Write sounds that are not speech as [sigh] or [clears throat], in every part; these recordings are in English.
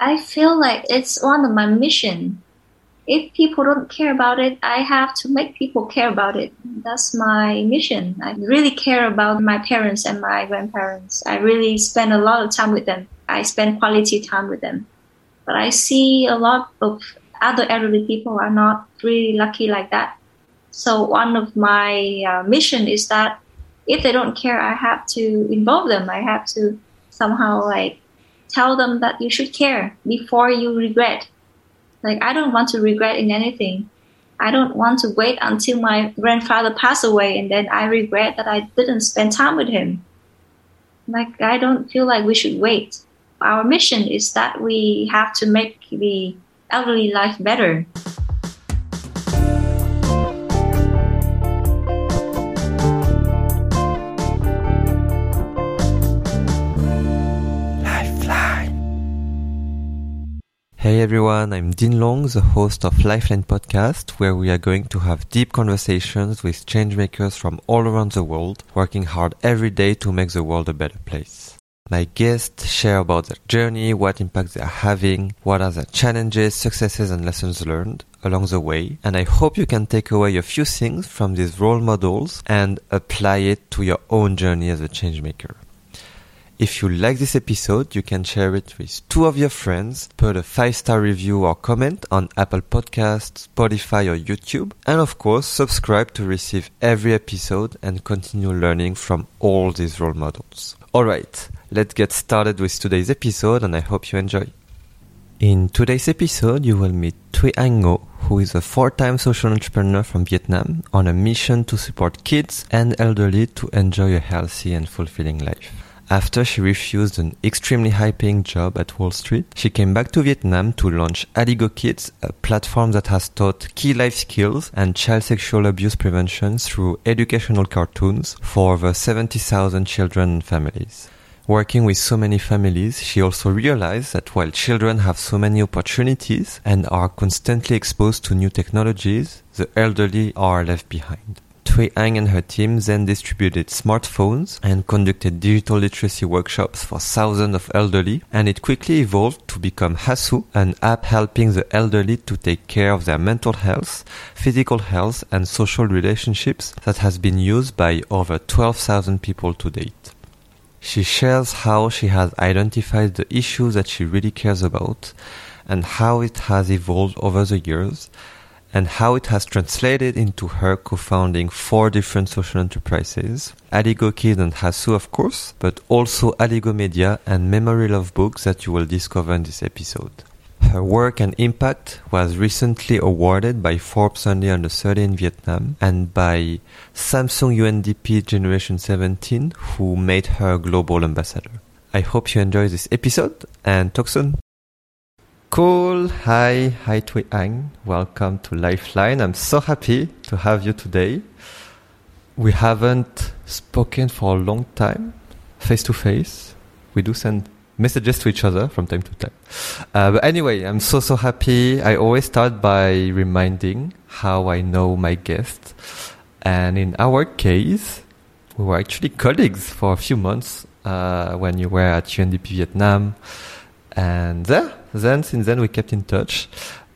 I feel like it's one of my mission. If people don't care about it, I have to make people care about it. That's my mission. I really care about my parents and my grandparents. I really spend a lot of time with them. I spend quality time with them. But I see a lot of other elderly people are not really lucky like that. So one of my uh, mission is that if they don't care, I have to involve them. I have to somehow like tell them that you should care before you regret. Like I don't want to regret in anything. I don't want to wait until my grandfather passed away and then I regret that I didn't spend time with him. Like I don't feel like we should wait. Our mission is that we have to make the elderly life better. Hey everyone, I'm Dean Long, the host of Lifeline Podcast, where we are going to have deep conversations with changemakers from all around the world, working hard every day to make the world a better place. My guests share about their journey, what impact they are having, what are the challenges, successes and lessons learned along the way, and I hope you can take away a few things from these role models and apply it to your own journey as a changemaker. If you like this episode, you can share it with two of your friends, put a five star review or comment on Apple Podcasts, Spotify or YouTube, and of course subscribe to receive every episode and continue learning from all these role models. Alright, let's get started with today's episode and I hope you enjoy. In today's episode, you will meet Thuy Anh Ngo, who is a four-time social entrepreneur from Vietnam on a mission to support kids and elderly to enjoy a healthy and fulfilling life. After she refused an extremely high paying job at Wall Street, she came back to Vietnam to launch Aligo Kids, a platform that has taught key life skills and child sexual abuse prevention through educational cartoons for over 70,000 children and families. Working with so many families, she also realized that while children have so many opportunities and are constantly exposed to new technologies, the elderly are left behind. Thuy Anh and her team then distributed smartphones and conducted digital literacy workshops for thousands of elderly, and it quickly evolved to become Hasu, an app helping the elderly to take care of their mental health, physical health, and social relationships that has been used by over 12,000 people to date. She shares how she has identified the issues that she really cares about and how it has evolved over the years and how it has translated into her co-founding four different social enterprises, Aligo Kid and Hasu of course, but also Aligo Media and Memory Love Books that you will discover in this episode. Her work and impact was recently awarded by Forbes 30 Under 30 in Vietnam and by Samsung UNDP Generation 17 who made her global ambassador. I hope you enjoy this episode and talk soon. Cool. Hi. Hi, Thuy Anh. Welcome to Lifeline. I'm so happy to have you today. We haven't spoken for a long time, face to face. We do send messages to each other from time to time. Uh, but anyway, I'm so, so happy. I always start by reminding how I know my guests. And in our case, we were actually colleagues for a few months uh, when you were at UNDP Vietnam. And there, then since then we kept in touch.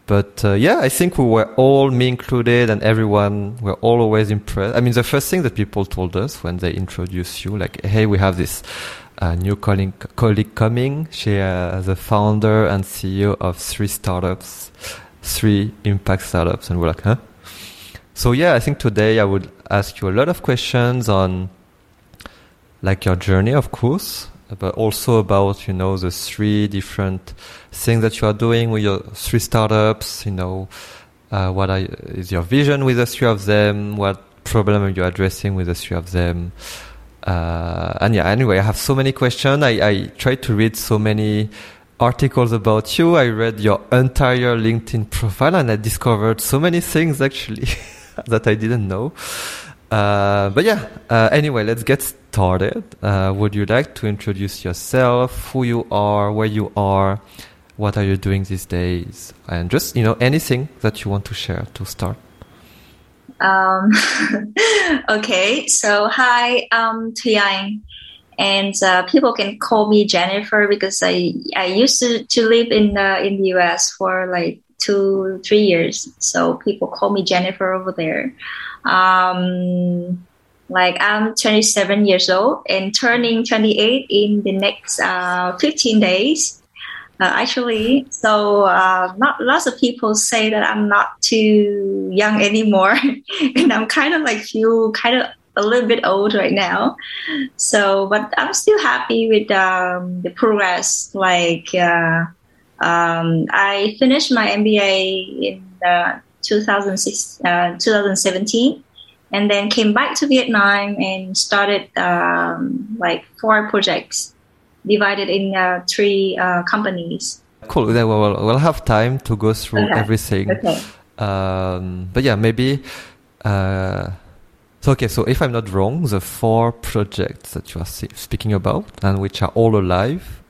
But uh, yeah, I think we were all, me included, and everyone were all always impressed. I mean, the first thing that people told us when they introduced you, like, "Hey, we have this uh, new colleague, colleague coming. She is the founder and CEO of three startups, three impact startups," and we're like, "Huh?" So yeah, I think today I would ask you a lot of questions on, like, your journey, of course, but also about you know the three different things that you are doing with your three startups. You know, uh, what are, is your vision with the three of them? What problem are you addressing with the three of them? Uh, and yeah, anyway, I have so many questions. I, I tried to read so many articles about you. I read your entire LinkedIn profile and I discovered so many things actually [laughs] that I didn't know. Uh, but yeah, uh, anyway, let's get started. Uh, would you like to introduce yourself, who you are, where you are, what are you doing these days, and just you know anything that you want to share to start? Um, [laughs] okay, so hi, I'm Anh, and uh, people can call me Jennifer because I I used to, to live in the in the US for like two three years, so people call me Jennifer over there. Um, like I'm 27 years old and turning 28 in the next uh, 15 days. Uh, actually, so uh, not lots of people say that I'm not too young anymore, [laughs] and I'm kind of like feel kind of a little bit old right now. So, but I'm still happy with um, the progress. Like, uh, um, I finished my MBA in 2006, uh, 2017, and then came back to Vietnam and started um, like four projects divided in uh, three uh, companies. Cool. Then we'll, we'll have time to go through okay. everything. Okay. Um, but yeah, maybe uh, so, okay, so if I'm not wrong, the four projects that you are speaking about and which are all alive,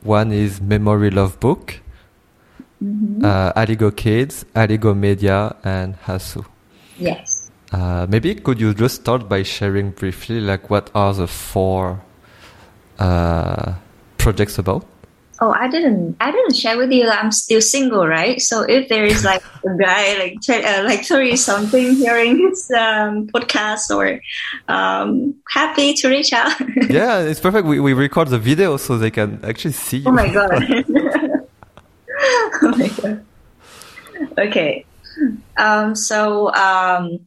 one is Memory Love Book, mm-hmm. uh, Aligo Kids, Aligo Media, and Hasu. Yes. Uh, maybe could you just start by sharing briefly, like what are the four uh, projects about? oh i didn't i didn't share with you i'm still single right so if there is like a guy like uh, like 30 something hearing this um, podcast or um, happy to reach out [laughs] yeah it's perfect we, we record the video so they can actually see you oh my god [laughs] [laughs] okay um, so um,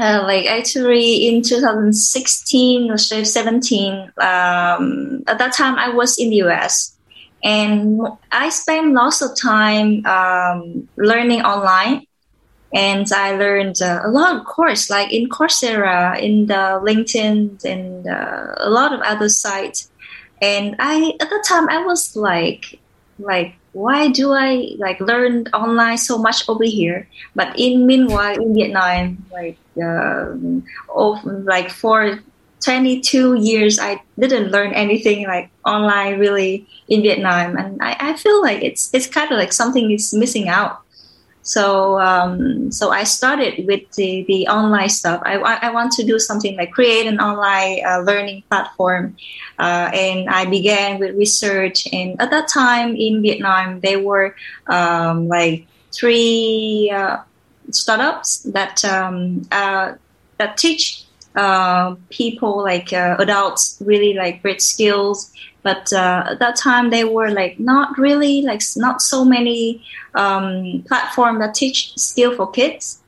uh, like actually in 2016 or 17 um, at that time i was in the us and I spent lots of time um, learning online. And I learned uh, a lot of course, like in Coursera, in the LinkedIn, and uh, a lot of other sites. And I, at the time, I was like, like, why do I like learn online so much over here? But in meanwhile, in Vietnam, like, uh, of, like for 22 years I didn't learn anything like online really in Vietnam and I, I feel like it's it's kind of like something is missing out so um, so I started with the, the online stuff. I, I want to do something like create an online uh, learning platform. Uh, and I began with research and at that time in Vietnam there were um, like three uh, startups that um, uh, that teach uh, people like uh, adults really like great skills. But uh, at that time they were like not really like not so many um, platform that teach skill for kids.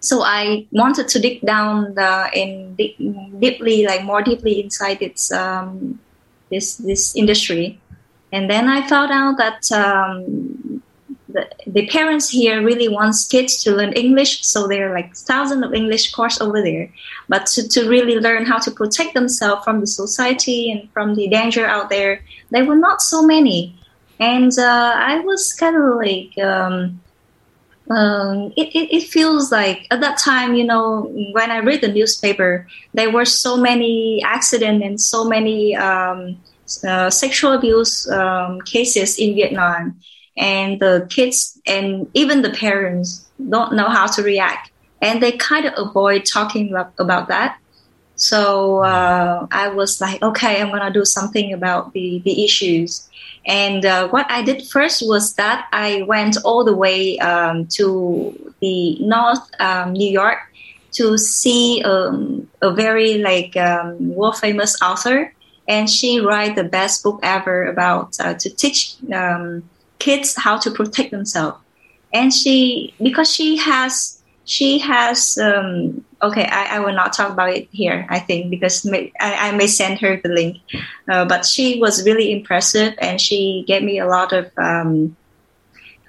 So i wanted to dig down the, in deep, deeply like more deeply inside its um, this this industry. And then i found out that um, the, parents here really wants kids to learn English, so there are like thousands of English course over there. But to, to really learn how to protect themselves from the society and from the danger out there, there were not so many. And uh, I was kind of like, um, um, it, it, it, feels like at that time, you know, when I read the newspaper, there were so many accidents and so many um, uh, sexual abuse um, cases in Vietnam and the kids and even the parents don't know how to react. And they kind of avoid talking about that. So uh, i was like okay i'm gonna do something about the, the issues. And uh, what i did first was that i went all the way um, to the north um, new york to see um, a very like um, world famous author. And she write the best book ever about uh, to teach um, kids how to protect themselves. And she, because she has, she has, um, okay, I, I will not talk about it here, I think, because may, I, I may send her the link. Uh, but she was really impressive and she gave me a lot of um,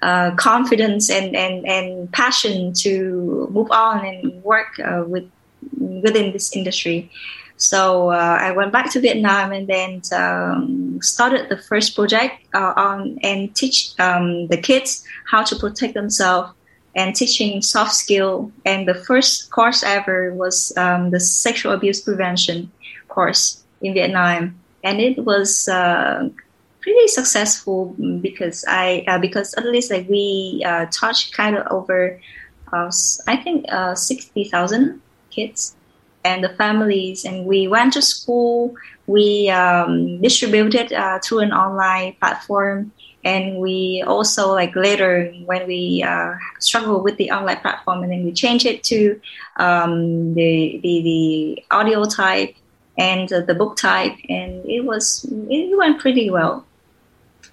uh, confidence and, and, and passion to move on and work uh, with within this industry. So uh, I went back to Vietnam and then um, started the first project uh, on and teach um, the kids how to protect themselves and teaching soft skill. And the first course ever was um, the sexual abuse prevention course in Vietnam, and it was uh, pretty successful because I uh, because at least like we uh, touched kind of over uh, I think sixty thousand kids and the families. And we went to school. We um, distributed uh, through an online platform. And we also like later when we uh, struggle with the online platform and then we change it to um, the, the the audio type and uh, the book type. And it was it went pretty well.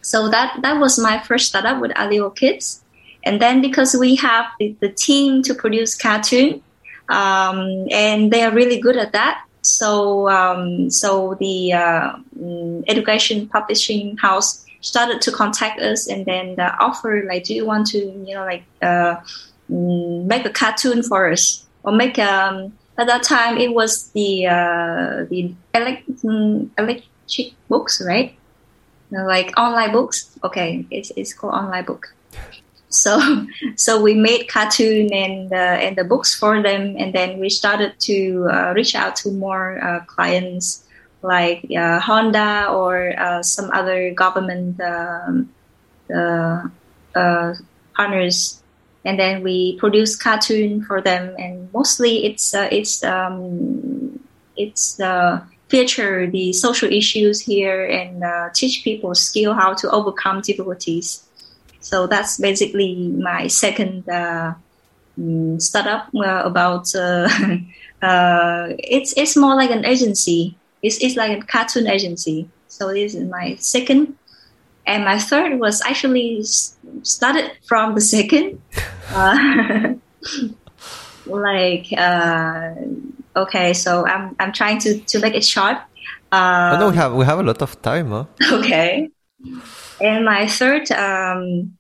So that that was my first startup with Aligo Kids. And then because we have the, the team to produce cartoon um, and they are really good at that so um, so the uh, mm, education publishing house started to contact us and then uh, offer like, do you want to, you know, like uh, mm, make a cartoon for us or make um at that time it was the uh, the elect, mm, electric books, right? like online books. Okay, it's it's called online book. So [laughs] so we made cartoon and uh, and the books for them, and then we started to uh, reach out to more uh, clients like uh, Honda or uh, some other government um, uh, partners, and then we produce cartoon for them. And mostly, it's it's um, it's the feature the social issues here and teach people skill how to overcome difficulties. So that's basically my second uh, mm, startup about. [laughs] it's it's more like an agency it's, it's like a cartoon agency. So this is my second. And my third was actually started from the second. [laughs] Uh, [laughs] like, uh, okay, so I'm, I'm trying to, to make it short. Um, no, we have, we have a lot of time. Huh? Okay. And my third, um,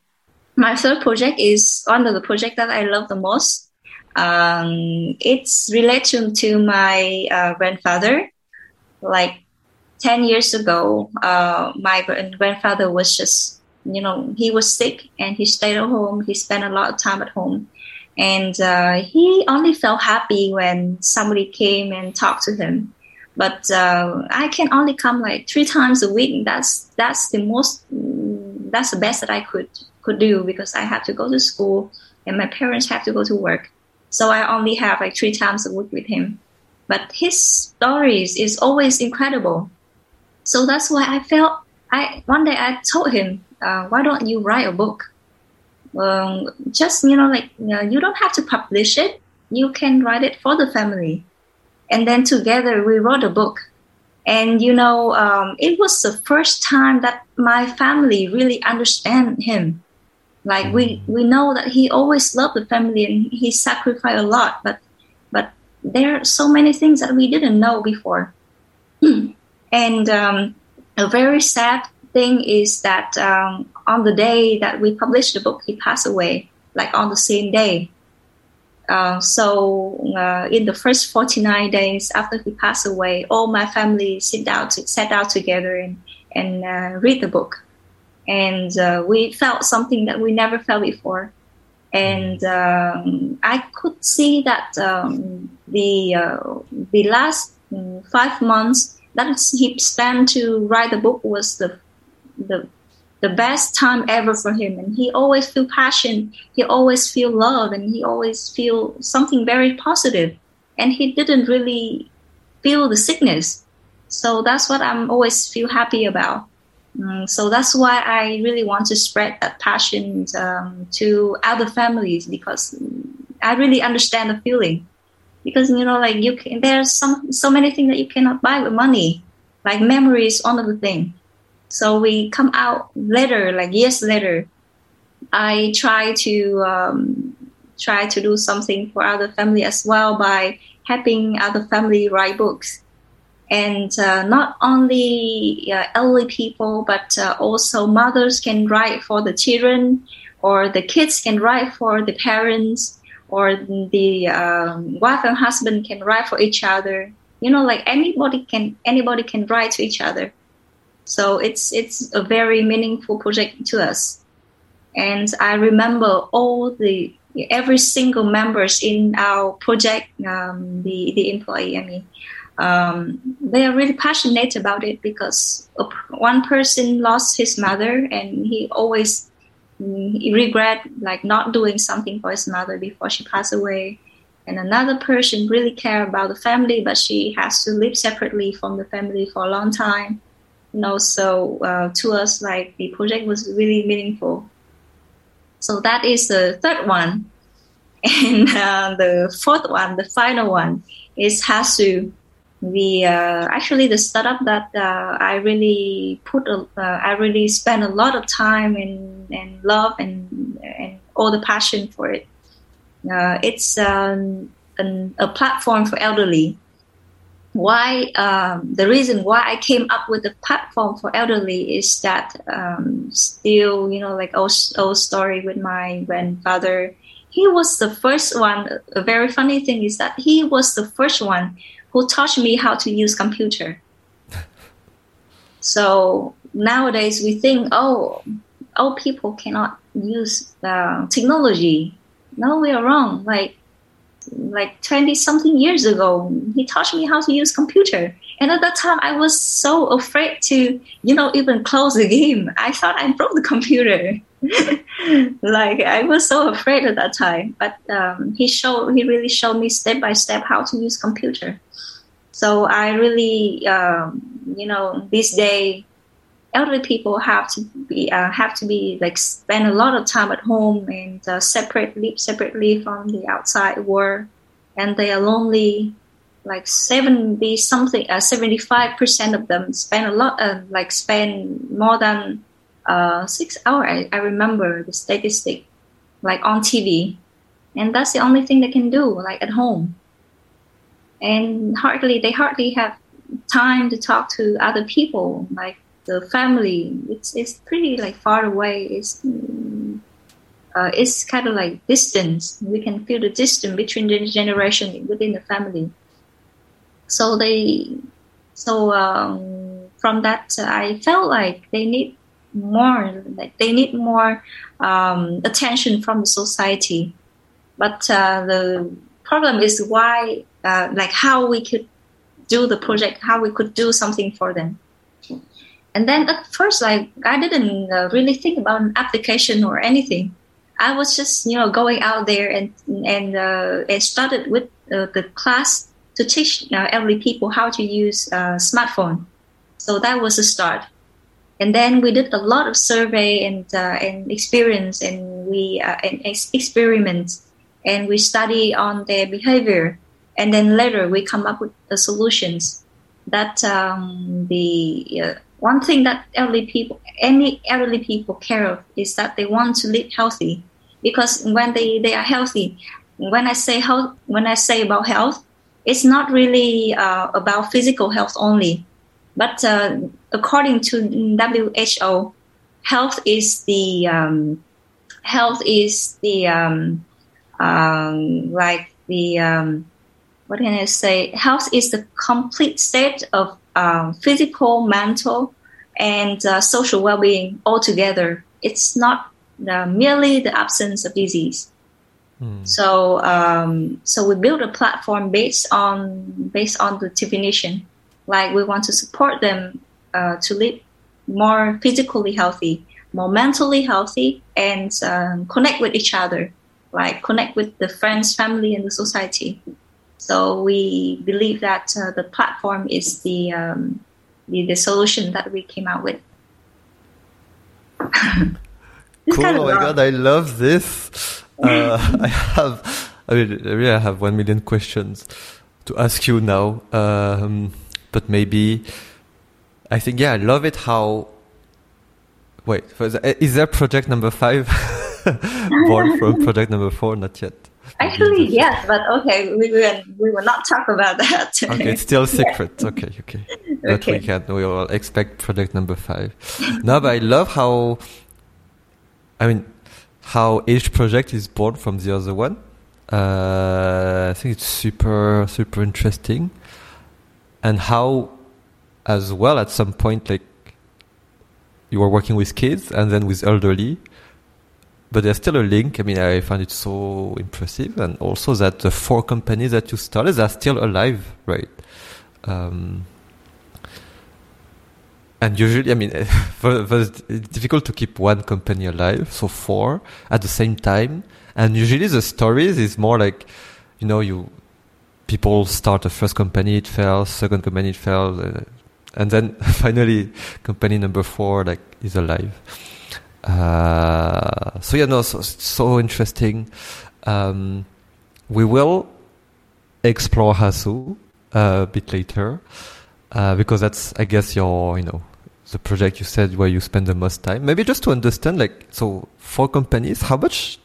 my third project is one of the project that I love the most. Um, it's related to my uh, grandfather like 10 years ago, uh, my grandfather was just, you know, he was sick and he stayed at home. He spent a lot of time at home. And uh, he only felt happy when somebody came and talked to him. But uh, I can only come like three times a week. That's that's the most, that's the best that I could could do because I have to go to school and my parents have to go to work. So I only have like three times a week with him but his stories is always incredible. So that's why I felt I one day I told him, uh, why don't you write a book? Um, just you know, like you, know, you don't have to publish it. You can write it for the family, and then together we wrote a book. And you know, um, it was the first time that my family really understand him. Like we we know that he always loved the family and he sacrificed a lot, but but there are so many things that we didn't know before. [clears throat] and um, a very sad thing is that um, on the day that we published the book, he passed away, like on the same day. Uh, so uh, in the first 49 days after he passed away, all my family sit down to, sat down together and, and uh, read the book. And uh, we felt something that we never felt before and um, I could see that um, the uh, the last um, five months that he spent to write the book was the the the best time ever for him and he always feel passion he always feel love and he always feel something very positive and he didn't really feel the sickness so that's what i'm always feel happy about um, so that's why I really want to spread that passion um, to other families because I really understand the feeling. Because you know, like you can, there's some so many things that you cannot buy with money. Like memory is one of the things. So we come out later, like years later. I try to um, try to do something for other family as well by helping other family write books. And uh, not only uh, elderly people but uh, also mothers can write for the children or the kids can write for the parents or the um, wife and husband can write for each other. You know like anybody can anybody can write to each other so it's it's a very meaningful project to us and i remember all the every single members in our project um, the the employee i mean um, they are really passionate about it because one person lost his mother and he always he regret like not doing something for his mother before she passed away and another person really care about the family, but she has to live separately from the family for a long time. Know, so uh, to us, like the project was really meaningful. So that is the third one, [laughs] and uh, the fourth one, the final one, is Hasu. The uh, actually the startup that uh, I really put, uh, I really spent a lot of time and, and love and and all the passion for it uh, it's um, an, a platform for elderly. Why um, the reason why I came up with the platform for elderly is that um, still you know like old old story with my grandfather. He was the first one. A very funny thing is that he was the first one who taught me how to use computer. so nowadays we think, oh, old people cannot use the technology no, we are wrong. Like, like 20 something years ago, he taught me how to use computer. And at that time, I was so afraid to, you know, even close the game. I thought I broke the computer. [laughs] like I was so afraid at that time. But um, he showed, he really showed me step by step how to use computer. So I really, um, you know, this day elderly people have to be uh, have to be like spend a lot of time at home and uh, separately separately from the outside world, and they are lonely. Like seventy something, uh, seventy five percent of them spend a lot, uh, like spend more than uh, six hours. I, I remember the statistic, like on TV, and that's the only thing they can do, like at home. And hardly they hardly have time to talk to other people, like the family. It's it's pretty like far away. It's uh, it's kind of like distance. We can feel the distance between the generation within the family. So they so um, from that uh, i felt like they need more like they need more um, attention from the society. But uh, the problem is why uh, like how we could do the project how we could do something for them and then at first, like I didn't uh, really think about an application or anything. I was just you know going out there and and uh, and started with uh, the class to teach uh, elderly people how to use uh, smartphone. So that was the start. And then we did a lot of survey and uh, and experience and we and ex- experiments and we study on their behavior. And then later we come up with the solutions that um, the one thing that elderly people, any elderly people care of is that they want to live healthy. Because when they, they are healthy, when I say health, when I say about health, it's not really uh, about physical health only, but uh, according to WHO, health is the um, health is the um, um, like the um, what can I say? Health is the complete state of um, physical, mental, and uh, social well-being altogether. It's not uh, merely the absence of disease. Mm. So, um, so we build a platform based on based on the definition. Like we want to support them uh, to live more physically healthy, more mentally healthy, and um, connect with each other. Like connect with the friends, family, and the society. So we believe that uh, the platform is the, um, the, the solution that we came out with. [laughs] cool! Kind of oh my god, I love this. [laughs] Uh, [laughs] I have, I mean, really, I have one million questions to ask you now. Um, but maybe, I think, yeah, I love it how. Wait, is there project number five born from project number four? Not yet. Actually, yes, but okay, we will we will not talk about [laughs] that. okay, it's still secret. Yeah. Okay, okay. [laughs] But okay. we can we will expect project number five. no, but I love how I mean how each project is born from the other one. Uh, I think it's super super interesting, and how as well at some point like you were working with kids and then with elderly but there's still a link. I mean, I find it so impressive, and also that the four companies that you started are still alive, right? Um, and usually, I mean, [laughs] it's difficult to keep one company alive, so four at the same time. And usually, the stories is more like you know, you people start a first company, it fails, second company, it fails, uh, and then [laughs] finally, company number four like is alive. Uh, so yeah, no, so, so interesting. Um, we will explore Hasu uh, a bit later uh, because that's, I guess, your, you know, the project you said where you spend the most time. Maybe just to understand, like, so four companies, how much,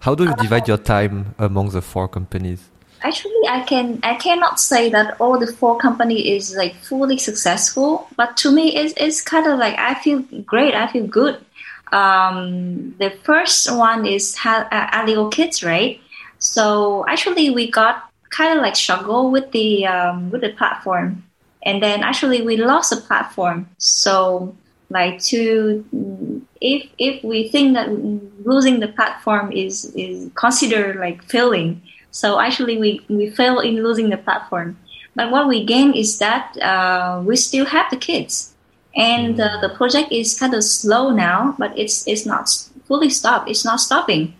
how do you divide your time among the four companies? Actually, I can I cannot say that all the four company is like fully successful, but to me, it's it's kind of like I feel great. I feel good. Um, the first one is ha- uh, Aligo Kids, right? So actually, we got kind of like struggle with the um, with the platform, and then actually we lost the platform. So like to if if we think that losing the platform is is considered like failing so actually, we, we fail in losing the platform. But what we gain is that uh, we still have the kids, and uh, the project is kind of slow now, but it's it's not fully stopped. It's not stopping.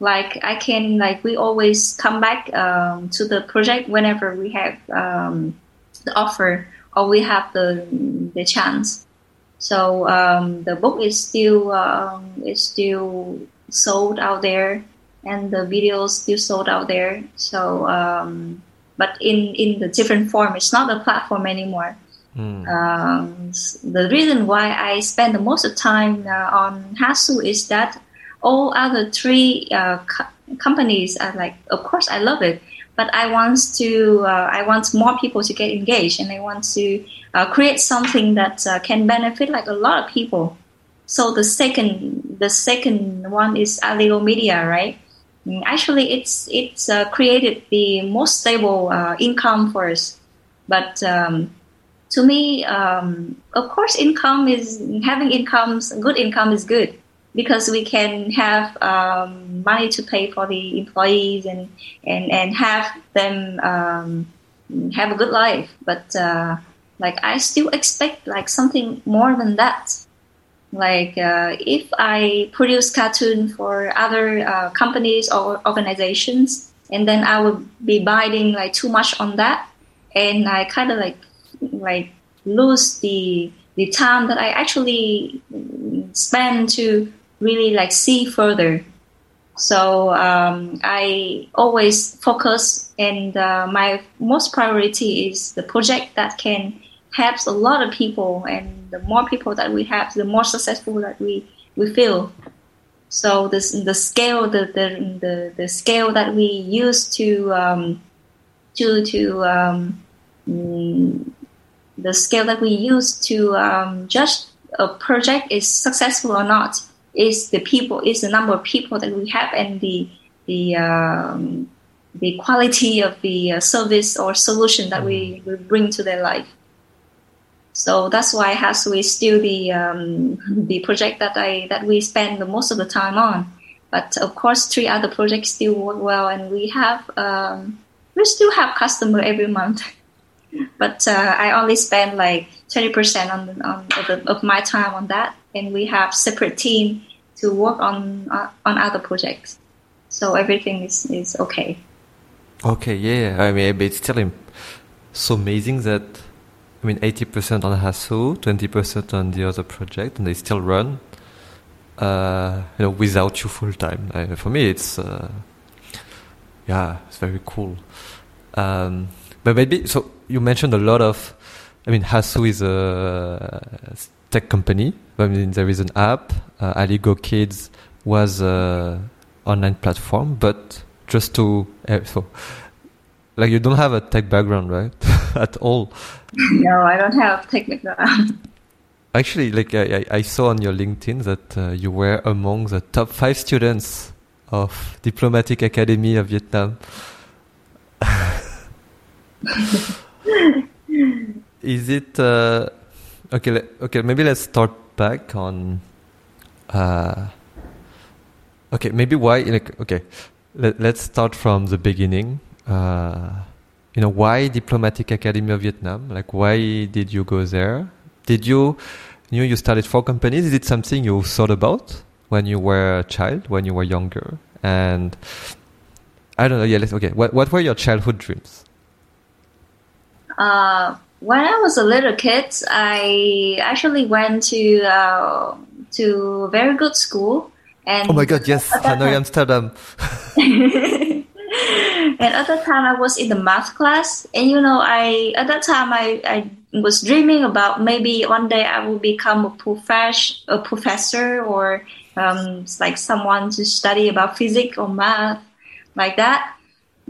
Like I can like we always come back um, to the project whenever we have um, the offer or we have the the chance. So um, the book is still um, is still sold out there and the videos still sold out there. So, um, but in in the different form, it's not a platform anymore. Mm. Um, the reason why I spend the most of time uh, on Hasu is that all other three uh, co- companies are like, of course, I love it, but I want to, uh, I want more people to get engaged, and I want to uh, create something that uh, can benefit like a lot of people. So the second, the second one is Aligo Media, right? Mm, actually, it's it's uh, created the most stable income for us. But um, to me, um, of course, income is having incomes. Good income is good because we can have um, money to pay for the employees and and and have them um, have a good life. But uh, like I still expect like something more than that. Like uh, if I produce cartoon for other uh, companies or organizations, and then I would be biting like too much on that, and I kind of like like lose the the time that I actually spend to really like see further. So um, I always focus, and uh, my most priority is the project that can helps a lot of people, and the more people that we have, the more successful that we we feel. So this the scale the the the, the scale that we use to um, to to um, mm, the scale that we use to um, judge a project is successful or not is the people is the number of people that we have and the the um, the quality of the uh, service or solution that we, we bring to their life. So that's why Hasu is still the um, the project that I that we spend the most of the time on. But of course, three other projects still work well, and we have um, we still have customer every month. [laughs] but uh, I only spend like twenty percent on on of, of, my time on that, and we have separate team to work on uh, on other projects. So everything is is okay. Okay, yeah. I mean, it's still so amazing that I mean, 80% on Hasu, 20% on the other project, and they still run, uh, you know, without you full time. Uh, for me, it's, uh, yeah, it's very cool. Um, but maybe, so you mentioned a lot of, I mean, Hasu is a tech company. I mean, there is an app. Uh, Aligo Kids was an online platform, but just to, uh, so, like, you don't have a tech background, right? [laughs] At all. No, I don't have tech background. [laughs] Actually, like I, I saw on your LinkedIn that uh, you were among the top five students of Diplomatic Academy of Vietnam. [laughs] [laughs] Is it uh, okay? Okay, maybe let's start back on. Uh, okay, maybe why? Like, okay, let, let's start from the beginning. Uh, you know, why Diplomatic Academy of Vietnam? Like, why did you go there? Did you, know, you started four companies. Is it something you thought about when you were a child, when you were younger? And I don't know. Yeah, let's, okay. What what were your childhood dreams? Uh, when I was a little kid, I actually went to uh, to a very good school. And oh my god, yes, Hanoi, Amsterdam. [laughs] and at that time, I was in the math class, and you know, I at that time I, I was dreaming about maybe one day I will become a professor, a professor, or um, like someone to study about physics or math, like that.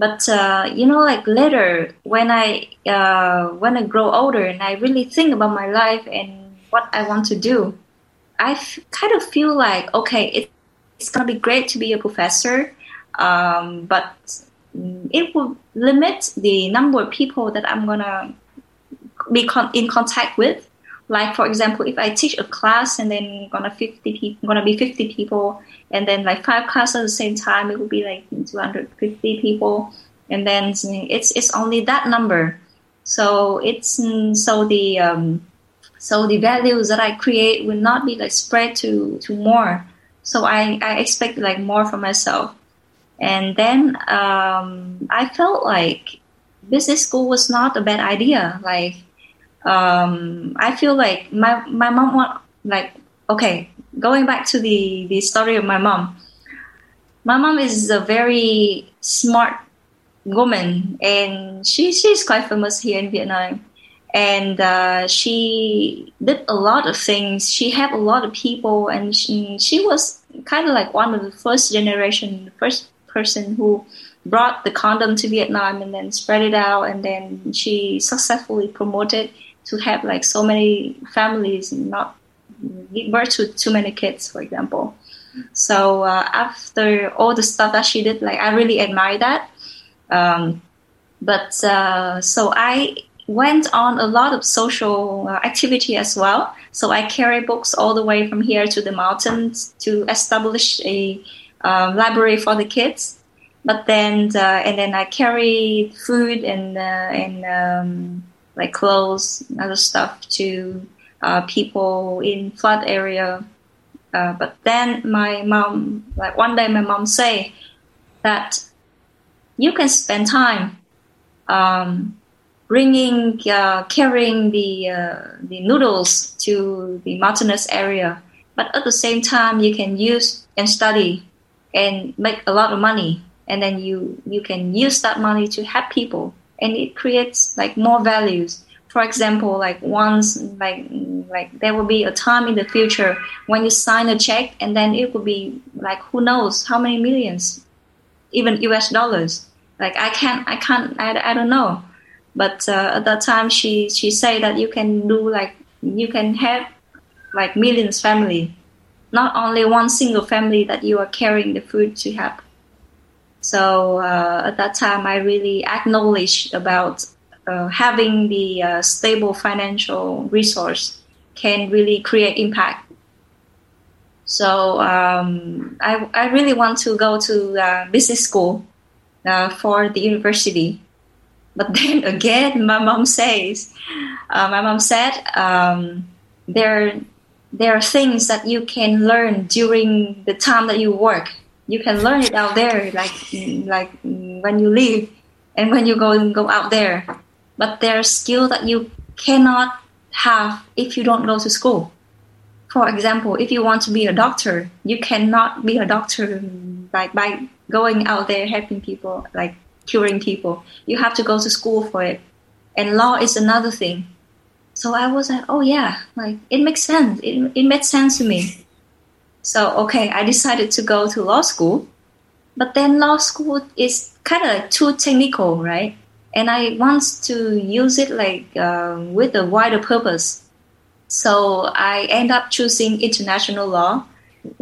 But uh, you know, like later when I uh, when I grow older and I really think about my life and what I want to do, I kind of feel like okay, it, it's gonna be great to be a professor, um, but it will limit the number of people that I'm gonna be con- in contact with. Like for example, if I teach a class and then gonna fifty people, gonna be fifty people, and then like five classes at the same time, it will be like two hundred fifty people, and then it's it's only that number. So it's so the um, so the values that I create will not be like spread to to more. So I I expect like more for myself, and then um, I felt like business school was not a bad idea. Like um, I feel like my my mom want like okay going back to the the story of my mom. My mom is a very smart woman, and she she's quite famous here in Vietnam. And uh, she did a lot of things. She helped a lot of people, and she, she was kind of like one of the first generation, first person who brought the condom to Vietnam and then spread it out, and then she successfully promoted to have like so many families and not give birth to too many kids, for example. So uh, after all the stuff that she did, like I really admire that. Um, but uh, so I went on a lot of social uh, activity as well. So I carry books all the way from here to the mountains to establish a uh, library for the kids. But then, uh, and then I carry food and uh, and um, like clothes, other stuff to uh, people in flood area. Uh, but then my mom, like one day, my mom say that you can spend time um, bringing, uh, carrying the uh, the noodles to the mountainous area, but at the same time you can use and study and make a lot of money, and then you you can use that money to help people, and it creates like more values for example, like once, like like there will be a time in the future when you sign a check, and then it will be like who knows how many millions, even U.S. dollars. Like I can't, I can't, I, I don't know. But uh, at that time, she she said that you can do like you can have like millions family, not only one single family that you are carrying the food to help. So uh, at that time, I really acknowledged about uh, having the uh, stable financial resource can really create impact. So um, I, I really want to go to uh, business school uh, for the university. But [laughs] then again, my mom says, uh, my mom said, um, there, there are things that you can learn during the time that you work. You can learn it out there, like like when you leave and when you go go out there but there are skills that you cannot have if you don't go to school. For example, if you want to be a doctor, you cannot be a doctor like by going out there helping people, like curing people. You have to go to school for it. And law is another thing. So I was like, oh yeah, like it makes sense. It, it made sense to me. So okay, I decided to go to law school. But then law school is kind of like too technical, right? and I want to use it like uh, with a wider purpose. So I end up choosing international law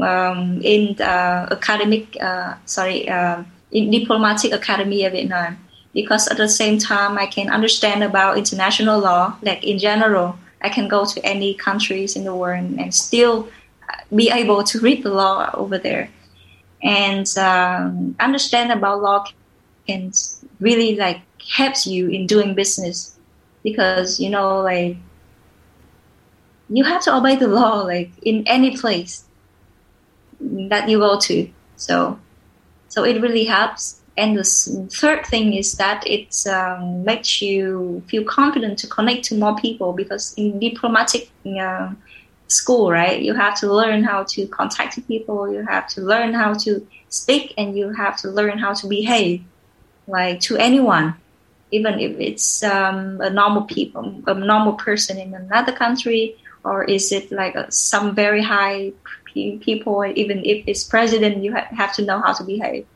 um, in the academic, uh, sorry, uh, in diplomatic academy of Vietnam, because at the same time I can understand about international law, like in general. I can go to any countries in the world and still be able to read the law over there. And um, understand about law and really like helps you in doing business. Because you know like you have to obey the law like in any place that you go to. So so it really helps. And the third thing is that it um, makes you feel confident to connect to more people because in diplomatic uh, school, right, you have to learn how to contact people, you have to learn how to speak, and you have to learn how to behave, like to anyone, even if it's um, a normal people, a normal person in another country, or is it like a, some very high people? Even if it's president, you ha- have to know how to behave.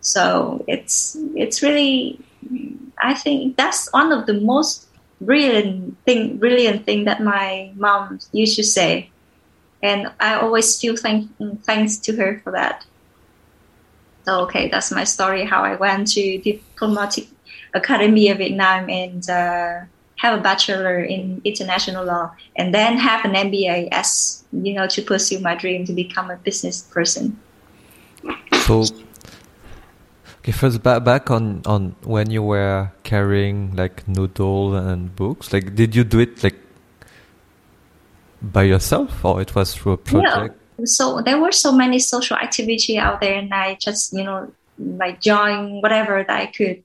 So it's it's really, I think that's one of the most brilliant thing, brilliant thing that my mom used to say, and I always feel thank thanks to her for that. So okay, that's my story. How I went to diplomatic academy of Vietnam and uh, have a bachelor in international law, and then have an MBA as you know to pursue my dream to become a business person. So Okay, first back back on on when you were carrying like noodle and books. Like, did you do it like by yourself, or it was through a project? Yeah. So there were so many social activity out there, and I just you know like join whatever that I could.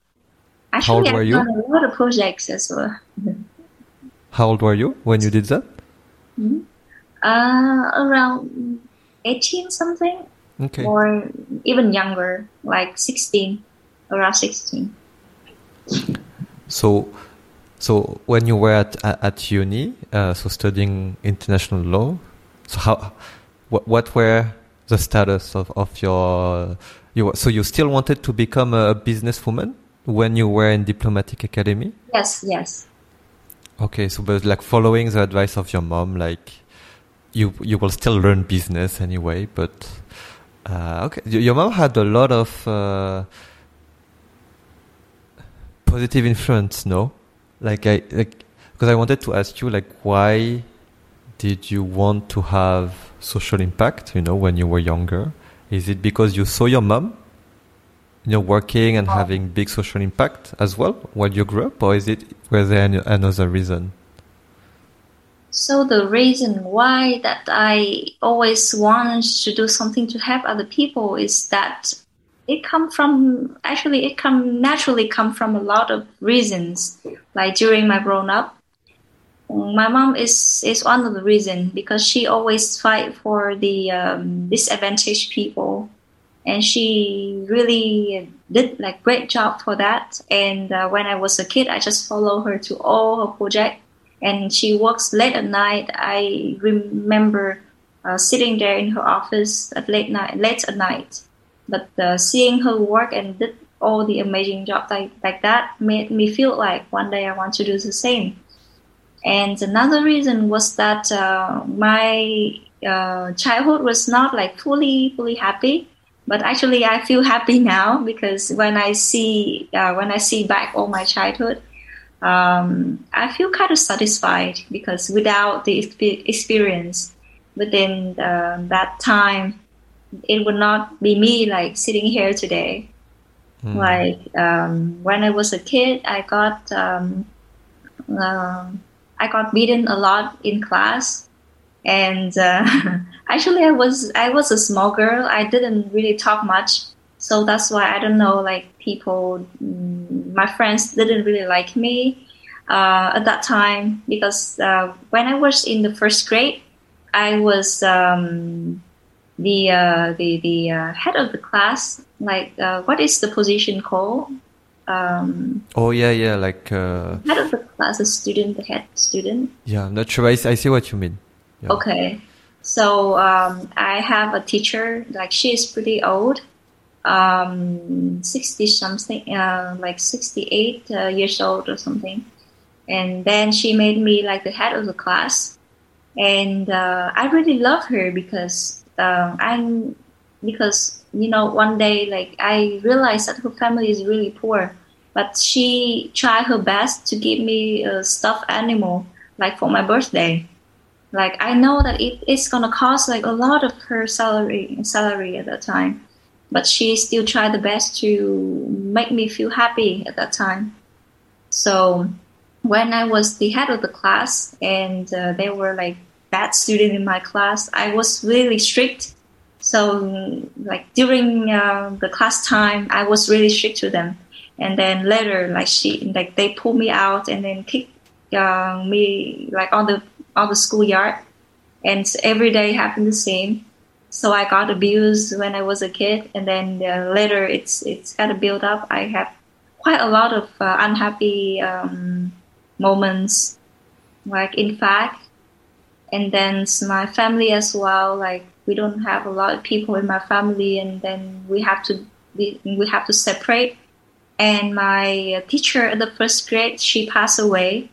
Actually, How old were you? done a lot of projects as well. [laughs] How old were you when you did that? Mm-hmm. Uh, around eighteen something okay. or even younger, like 16, around 16. So, so when you were at at uni, uh, so studying international law, so how, what, what were the status of, of your, you, so you still wanted to become a businesswoman when you were in diplomatic academy? Yes, yes. Okay, so but like following the advice of your mom, like you you will still learn business anyway, but uh, okay, your mom had a lot of uh, positive influence, no? Like I like because I wanted to ask you like why did you want to have social impact? You know, when you were younger, is it because you saw your mom, you know, working and having big social impact as well while you grew up, or is it was there any, another reason? So the reason why that I always want to do something to help other people is that it come from actually it come naturally come from a lot of reasons. Like during my grown up, my mom is is one of the reason because she always fight for the um, disadvantaged people, and she really did like great job for that. And uh, when I was a kid, I just follow her to all her project and she works late at night. I remember uh, sitting there in her office at late night, late at night. But uh, seeing her work and did all the amazing job like, like that made me feel like one day I want to do the same. And another reason was that uh, my uh, childhood was not like fully fully happy, but actually I feel happy [laughs] now because when I see uh, when I see back all my childhood, um, I feel kind of satisfied because without the experience within the, that time, it would not be me like sitting here today. Mm. Like um, when I was a kid, I got um, uh, I got beaten a lot in class, and uh, [laughs] actually I was I was a small girl. I didn't really talk much, so that's why I don't know like people mm, my friends didn't really like me uh, at that time because uh, when I was in the first grade I was um, the uh, the the uh, head of the class like uh, what is the position called? Um, oh yeah yeah like uh, head of the class a student the head student. Yeah I'm not sure I, I see what you mean. Yeah. okay. So um, I have a teacher like she is pretty old um 60 something uh, like 68 uh, years old or something. And then she made me like the head of the class. And uh, i really love her because uh, i'm because you know one day like i realized that her family is really poor but she tried her best to give me a stuffed animal like for my birthday. Like i know that it, it's gonna cost like a lot of her salary salary at that time but she still tried the best to make me feel happy at that time. So when I was the head of the class and uh, there were like bad students in my class, I was really strict So like during uh, the class time, I was really strict to them. And then later, like she, like they pulled me out and then kicked uh, me like on the on the schoolyard. And every day happened the same. So I got abused when I was a kid, and then uh, later it's it's kind of built up. I have quite a lot of uh, unhappy um, moments, like in fact, and then my family as well. Like we don't have a lot of people in my family, and then we have to we, we have to separate. And my teacher in the first grade, she passed away,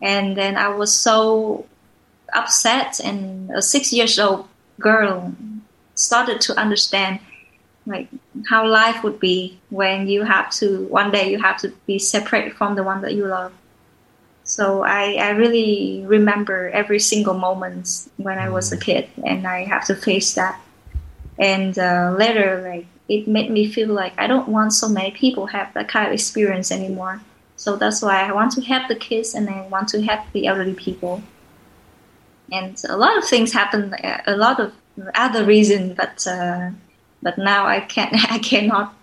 and then I was so upset. And a six years old girl started to understand like how life would be when you have to one day you have to be separate from the one that you love so I, I really remember every single moment when I was a kid, and I have to face that. And uh, later, like it made me feel like I don't want so many people have that kind of experience anymore. So that's why I want to help the kids, and I want to help the elderly people. And a lot of things happen, a lot of other reason, but uh, but now I can't, [laughs] I cannot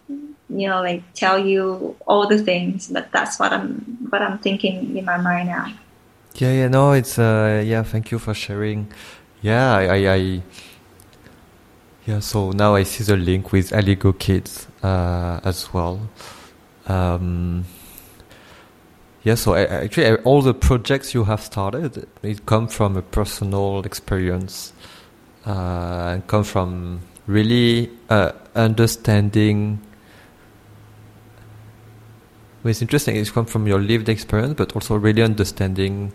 you know, like tell you all the things, but that's what I'm what I'm thinking in my mind now. Yeah, yeah, no, it's uh, yeah. Thank you for sharing. Yeah, I, I, I yeah. So now I see the link with Aligo Kids uh, as well. Um, yeah, so I, actually, all the projects you have started, it come from a personal experience, uh, come from really uh, understanding it's interesting. It's come from your lived experience, but also really understanding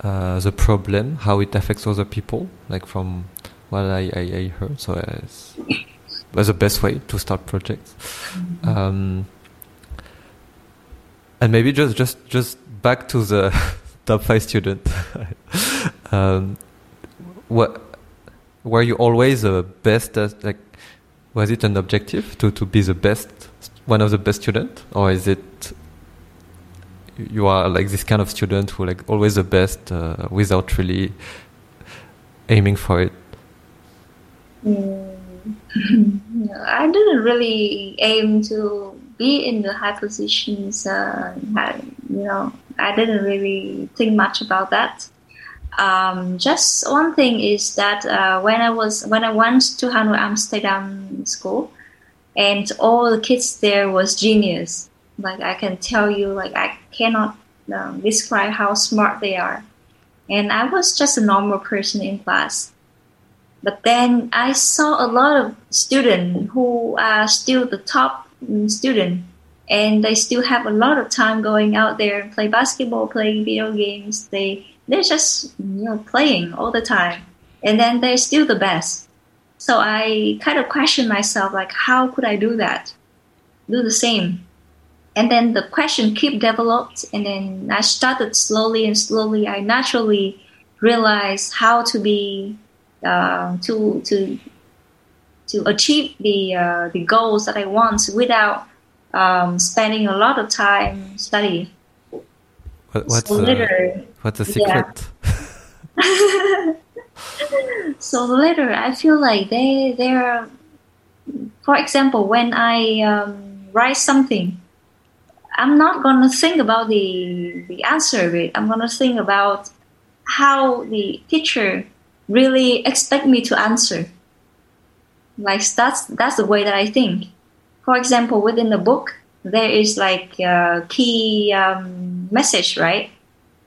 uh, the problem, how it affects other people, like from what I, I, I heard. So it's, was the best way to start projects. Mm-hmm. Um, and maybe just just just back to the [laughs] top five student. [laughs] um, what were you always the best? At, like, was it an objective to to be the best one of the best students, or is it you are like this kind of student who like always the best uh, without really aiming for it? Mm. [laughs] I didn't really aim to be in the high positions. Uh, you know, I didn't really think much about that. Um, just one thing is that uh, when I was when I went to Hanoi Amsterdam school, and all the kids there was genius. Like I can tell you, like I cannot um, describe how smart they are. And I was just a normal person in class. But then I saw a lot of students who are still the top mm, student, and they still have a lot of time going out there and play basketball, playing video games. They they're just you know playing all the time, and then they're still the best. So I kind of questioned myself, like, how could I do that? Do the same. And then the question keep developed, and then I started slowly and slowly. I naturally realized how to be uh, to to to achieve the uh, the goals that I want without um, spending a lot of time studying. What, what's so the, what's the secret? Yeah. [laughs] so later I feel like they they're for example when I um, write something I'm not gonna think about the the answer of it I'm gonna think about how the teacher really expect me to answer like that's that's the way that I think for example within the book there is like a key um, message right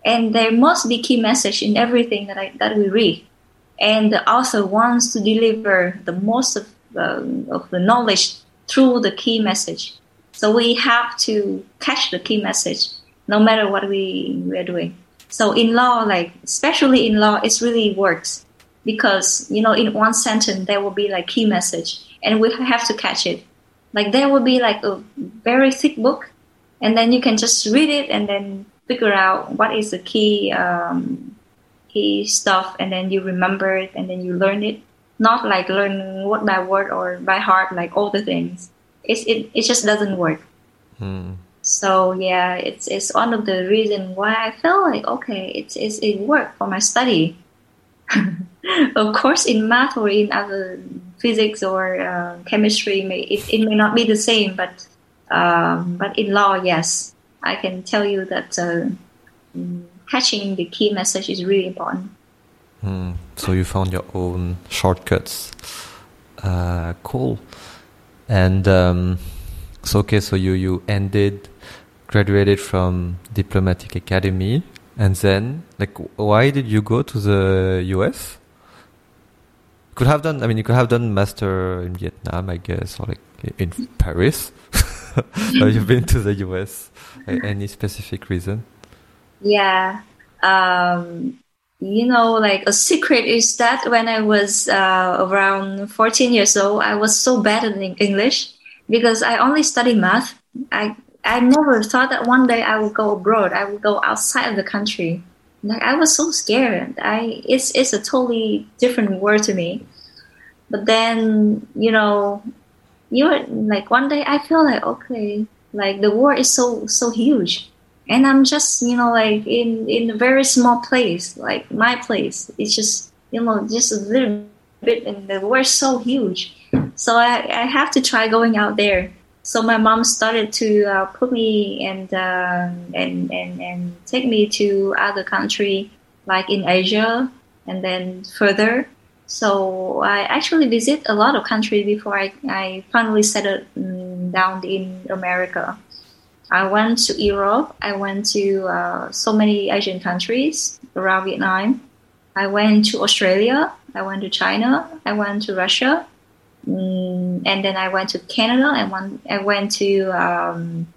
and there must be key message in everything that I that we read and the author wants to deliver the most of, uh, of the knowledge through the key message. So we have to catch the key message no matter what we, we are doing. So in law, like especially in law, it really works because you know in one sentence there will be like key message, and we have to catch it. Like there will be like a very thick book, and then you can just read it and then figure out what is the key um, stuff and then you remember it and then you learn it. Not like learn word by word or by heart like all the things. It's, it, it just doesn't work. Hmm. so yeah it's, it's one of the reasons why i felt like okay it's, it's it worked for my study. [laughs] Of course in math or in other physics or uh, chemistry, may, it, it may not be the same, but um, but in law, yes, I can tell you that uh, catching the key message is really important. Mm, so you found your own shortcuts. Uh, cool. And um, so okay, so you you ended, graduated from diplomatic academy, and then like why did you go to the U.S.? could have done. I mean, you could have done master in Vietnam, I guess, or like in Paris. [laughs] you've been to the US. Any specific reason? Yeah. Um, you know, like a secret is that when I was uh, around 14 years old, I was so bad at English because I only studied math. I I never thought that one day I would go abroad. I would go outside of the country. Like I was so scared. I it's it's a totally different world to me. But then you know, you're like one day I feel like okay, like the world is so so huge. And i'm just you know like in in a very small place like my place. It's just you know just a little bit and the world's so huge. So i i have to try going out there. So my mom started to uh, put me and uh, and and and take me to other country like in asia and then further. So i actually visit a lot of countries before i, I finally settled mm, down in america I went to Europe. I went to uh, so many Asian countries around Vietnam. I went to Australia. I went to China. I went to Russia. Mm, and then I went to Canada. And one, I went to um,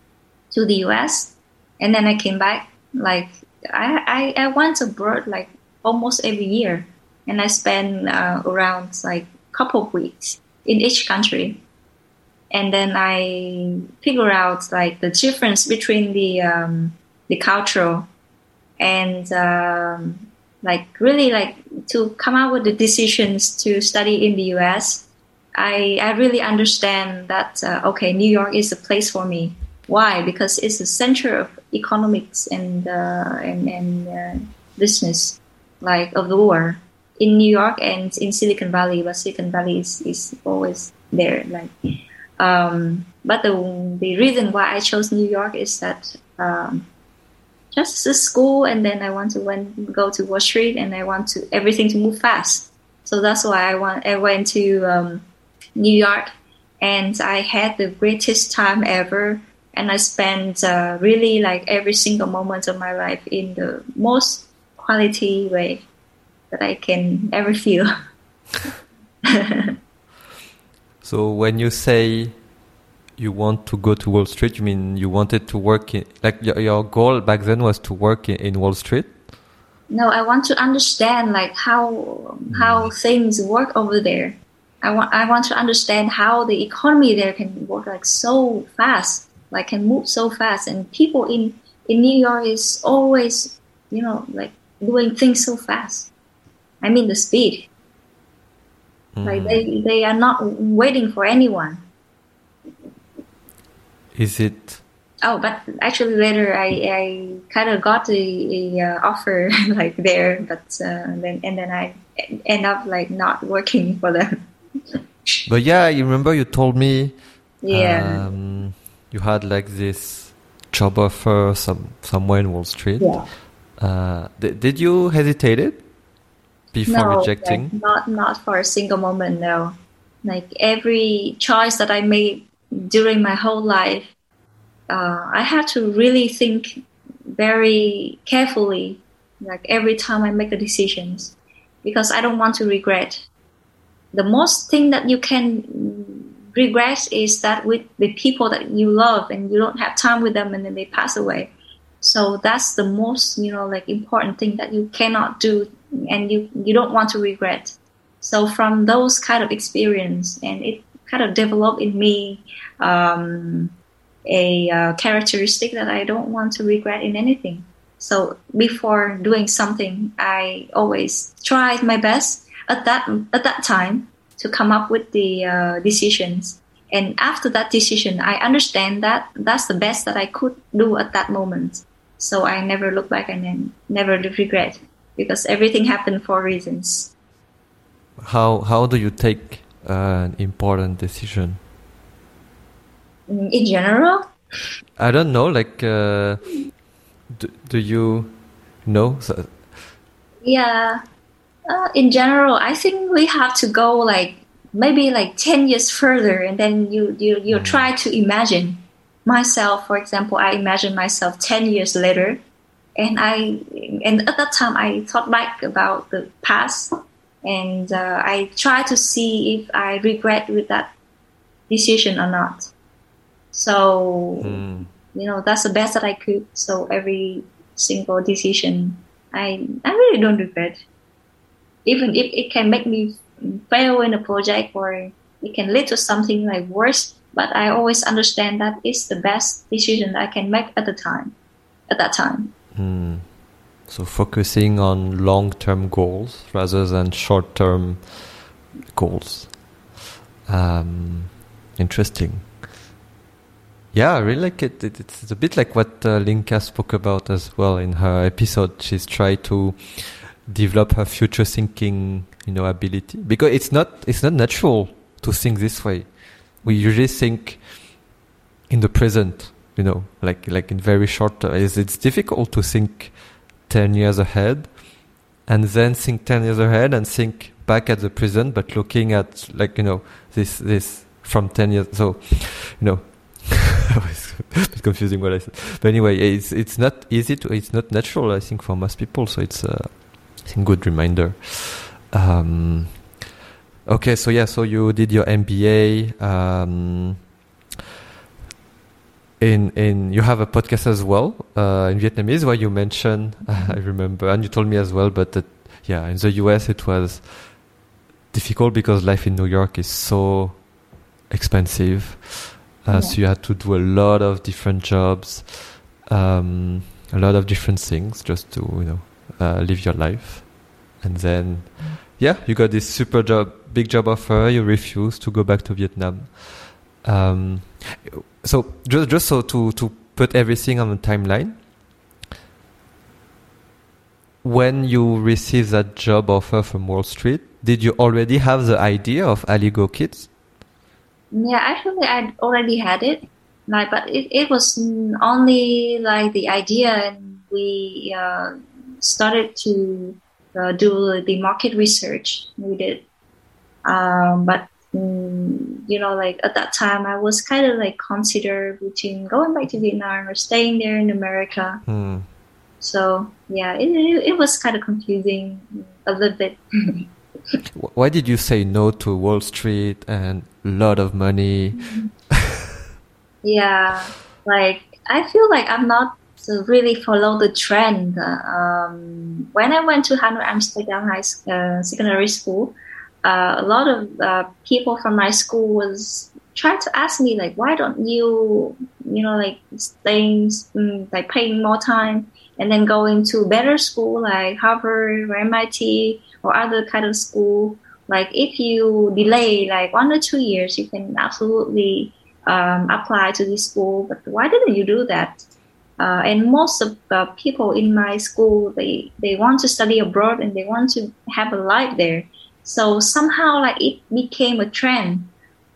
to the US. And then I came back. Like I, I, I went abroad like almost every year, and I spent uh, around like couple of weeks in each country and then I figure out like the difference between the um, the cultural and um, like really like to come out with the decisions to study in the U.S. I I really understand that uh, okay New York is a place for me. Why? Because it's the center of economics and uh, and and uh, business like of the world in New York and in Silicon Valley. But Silicon Valley is, is always there like um, but the the reason why I chose New York is that um, just the school, and then I want to went, go to Wall Street, and I want to everything to move fast. So that's why I want I went to um, New York, and I had the greatest time ever. And I spent uh, really like every single moment of my life in the most quality way that I can ever feel. [laughs] So when you say you want to go to Wall Street, you mean you wanted to work in, like your, your goal back then was to work in, in, Wall Street? No, I want to understand like how how mm. things work over there. I want I want to understand how the economy there can work like so fast, like can move so fast, and people in in New York is always you know like doing things so fast. I mean the speed. Mm. Like they, they are not waiting for anyone. Is it? Oh, but actually later I, I kind of got a, a uh, offer [laughs] like there, but uh, then and then I end up like not working for them. [laughs] but yeah, you remember you told me. Yeah. Um, you had like this job offer some somewhere in Wall Street. Yeah. Uh, did, did you hesitate it? Before no, rejecting? Not not for a single moment. No, like every choice that I made during my whole life, uh, I had to really think very carefully. Like every time I make the decisions, because I don't want to regret. The most thing that you can regret is that with the people that you love and you don't have time with them and then they pass away. So that's the most, you know, like important thing that you cannot do and you you don't want to regret. So from those kind of experience, and it kind of developed in me um, a uh, characteristic that I don't want to regret in anything. So before doing something, I always tried my best at that at that time to come up with the uh, decisions. And after that decision, I understand that that's the best that I could do at that moment. So I never look back and then never regret because everything happened for reasons. How how do you take an important decision? Mm, in general? I don't know. Like, uh, do, do you know? Yeah. Uh, in general, I think we have to go like maybe like 10 years further and then you, you, you mm. try to imagine myself, for example, I imagine myself 10 years later and I, and at that time I thought back about the past and uh, I try to see if I regret with that decision or not. So, mm. you know, that's the best that I could. So every single decision, I, I really don't regret. Even if it can make me fail in a project or it can lead to something like worse, but I always understand that it's the best decision I can make at the time, at that time. Mm. So focusing on long-term goals rather than short-term goals. Um, interesting. Yeah, I really like it. it it's a bit like what uh, Linka spoke about as well in her episode. She's tried to develop her future thinking, you know, ability because it's not it's not natural to think this way. We usually think in the present, you know, like like in very short. Uh, it's, it's difficult to think 10 years ahead and then think 10 years ahead and think back at the present but looking at like you know this this from 10 years so you know [laughs] it's confusing what I said but anyway it's it's not easy to it's not natural I think for most people so it's a I think good reminder um, okay so yeah so you did your MBA um, in in you have a podcast as well uh, in Vietnamese where you mention uh, [laughs] I remember and you told me as well but that, yeah in the US it was difficult because life in New York is so expensive. Uh, yeah. so you had to do a lot of different jobs um, a lot of different things just to you know uh, live your life. And then yeah you got this super job big job offer you refuse to go back to Vietnam. Um, so just just so to to put everything on the timeline. When you received that job offer from Wall Street, did you already have the idea of Aligo Kids? Yeah, actually, I already had it. Like, but it, it was only like the idea, and we uh, started to uh, do the market research. We did, um, but you know, like at that time, I was kind of like consider between going back to Vietnam or staying there in America. Hmm. So yeah, it, it, was kind of confusing a little bit. [laughs] Why did you say no to Wall Street and a lot of money? [laughs] yeah, like I feel like I'm not to really follow the trend. Um, when I went to Hanoi Amsterdam High uh, Secondary School, uh, a lot of uh, people from my school was trying to ask me like, why don't you, you know, like staying, mm, like paying more time and then going to better school like Harvard or MIT or other kind of school. Like if you delay like one or two years, you can absolutely um, apply to this school. But why didn't you do that? Uh, and most of the people in my school, they, they want to study abroad and they want to have a life there. So somehow like it became a trend.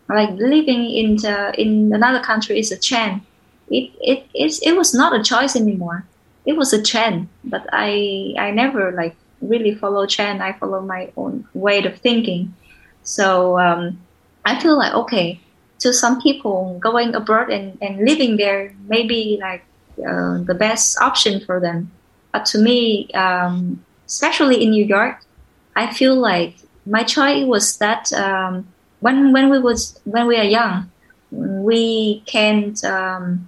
Like living in the, in another country is a trend. It it is it was not a choice anymore. It was a trend. But I I never like really follow trend. I follow my own way of thinking. So um, I feel like okay, to some people going abroad and, and living there may be like uh, the best option for them. But to me, um, especially in New York, I feel like my choice was that um, when when we was when we are young, we can um,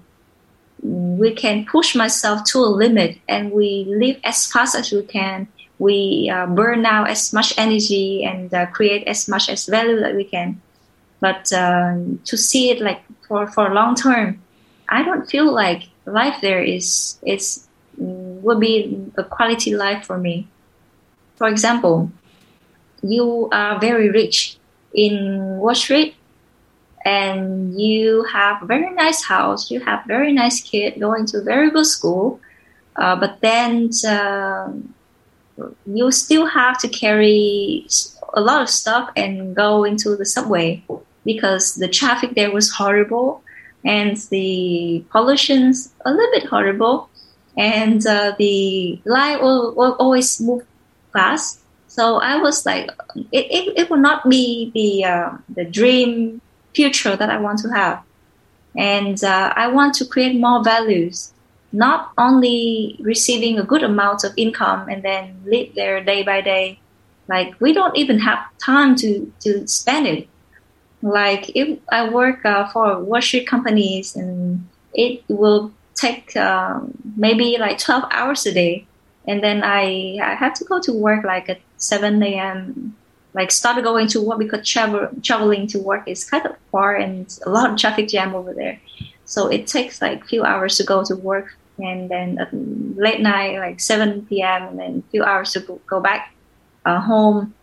we can push myself to a limit, and we live as fast as we can. We uh, burn out as much energy and uh, create as much as value that we can. But uh, to see it like for for long term, I don't feel like life there is is would be a quality life for me. For example, you are very rich in Wall Street and you have a very nice house, you have very nice kid going to very good school, uh, but then uh, you still have to carry a lot of stuff and go into the subway because the traffic there was horrible and the pollution's a little bit horrible and uh, the light will, will always move fast so i was like it, it, it will not be the uh, the dream future that i want to have. And uh, i want to create more values not only receiving a good amount of income and then live there day by day. Like we don't even have time to to spend it. Like if i work uh, for street companies and it will take um, maybe like 12 hours a day. And then i i have to go to work like at 7 a.m like start going to work because travel traveling to work is kind of far and a lot of traffic jam over there so it takes like few hours to go to work and then at late night like 7 p.m and then a few hours to go, back uh, home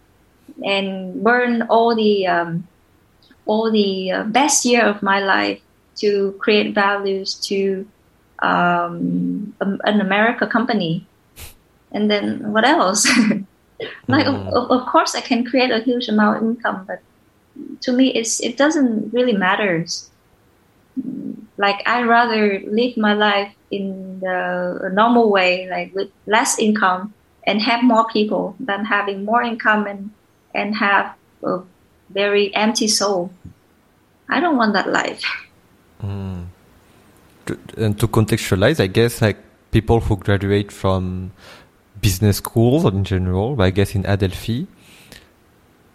and burn all the um, all the uh, best year of my life to create values to um, an America company. And then what else? [laughs] like mm. of, of, course I can create a huge amount of income, but to me it's it doesn't really matters. Like I'd rather live my life in the normal way, like with less income and have more people than having more income and and have a very empty soul. I don't want that life. Mm. And to contextualize, I guess like people who graduate from business schools in general, but I guess in Adelphi,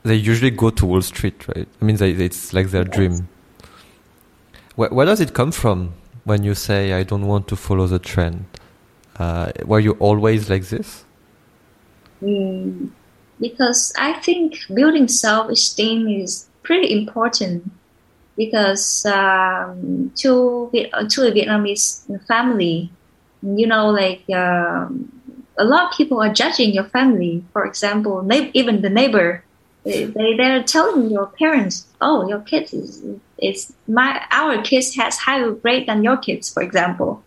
they usually go to Wall Street, right? I mean, they, it's like their yes. dream. Where, where, does it come from when you say, I don't want to follow the trend? Uh, were you always like this? Mm, because I think building self esteem is pretty important because um, to to a Vietnamese family, you know, like um, a lot of people are judging your family. For example, na- even the neighbor, they they're telling your parents, "Oh, your kids is is my our kids has higher grade than your kids," for example,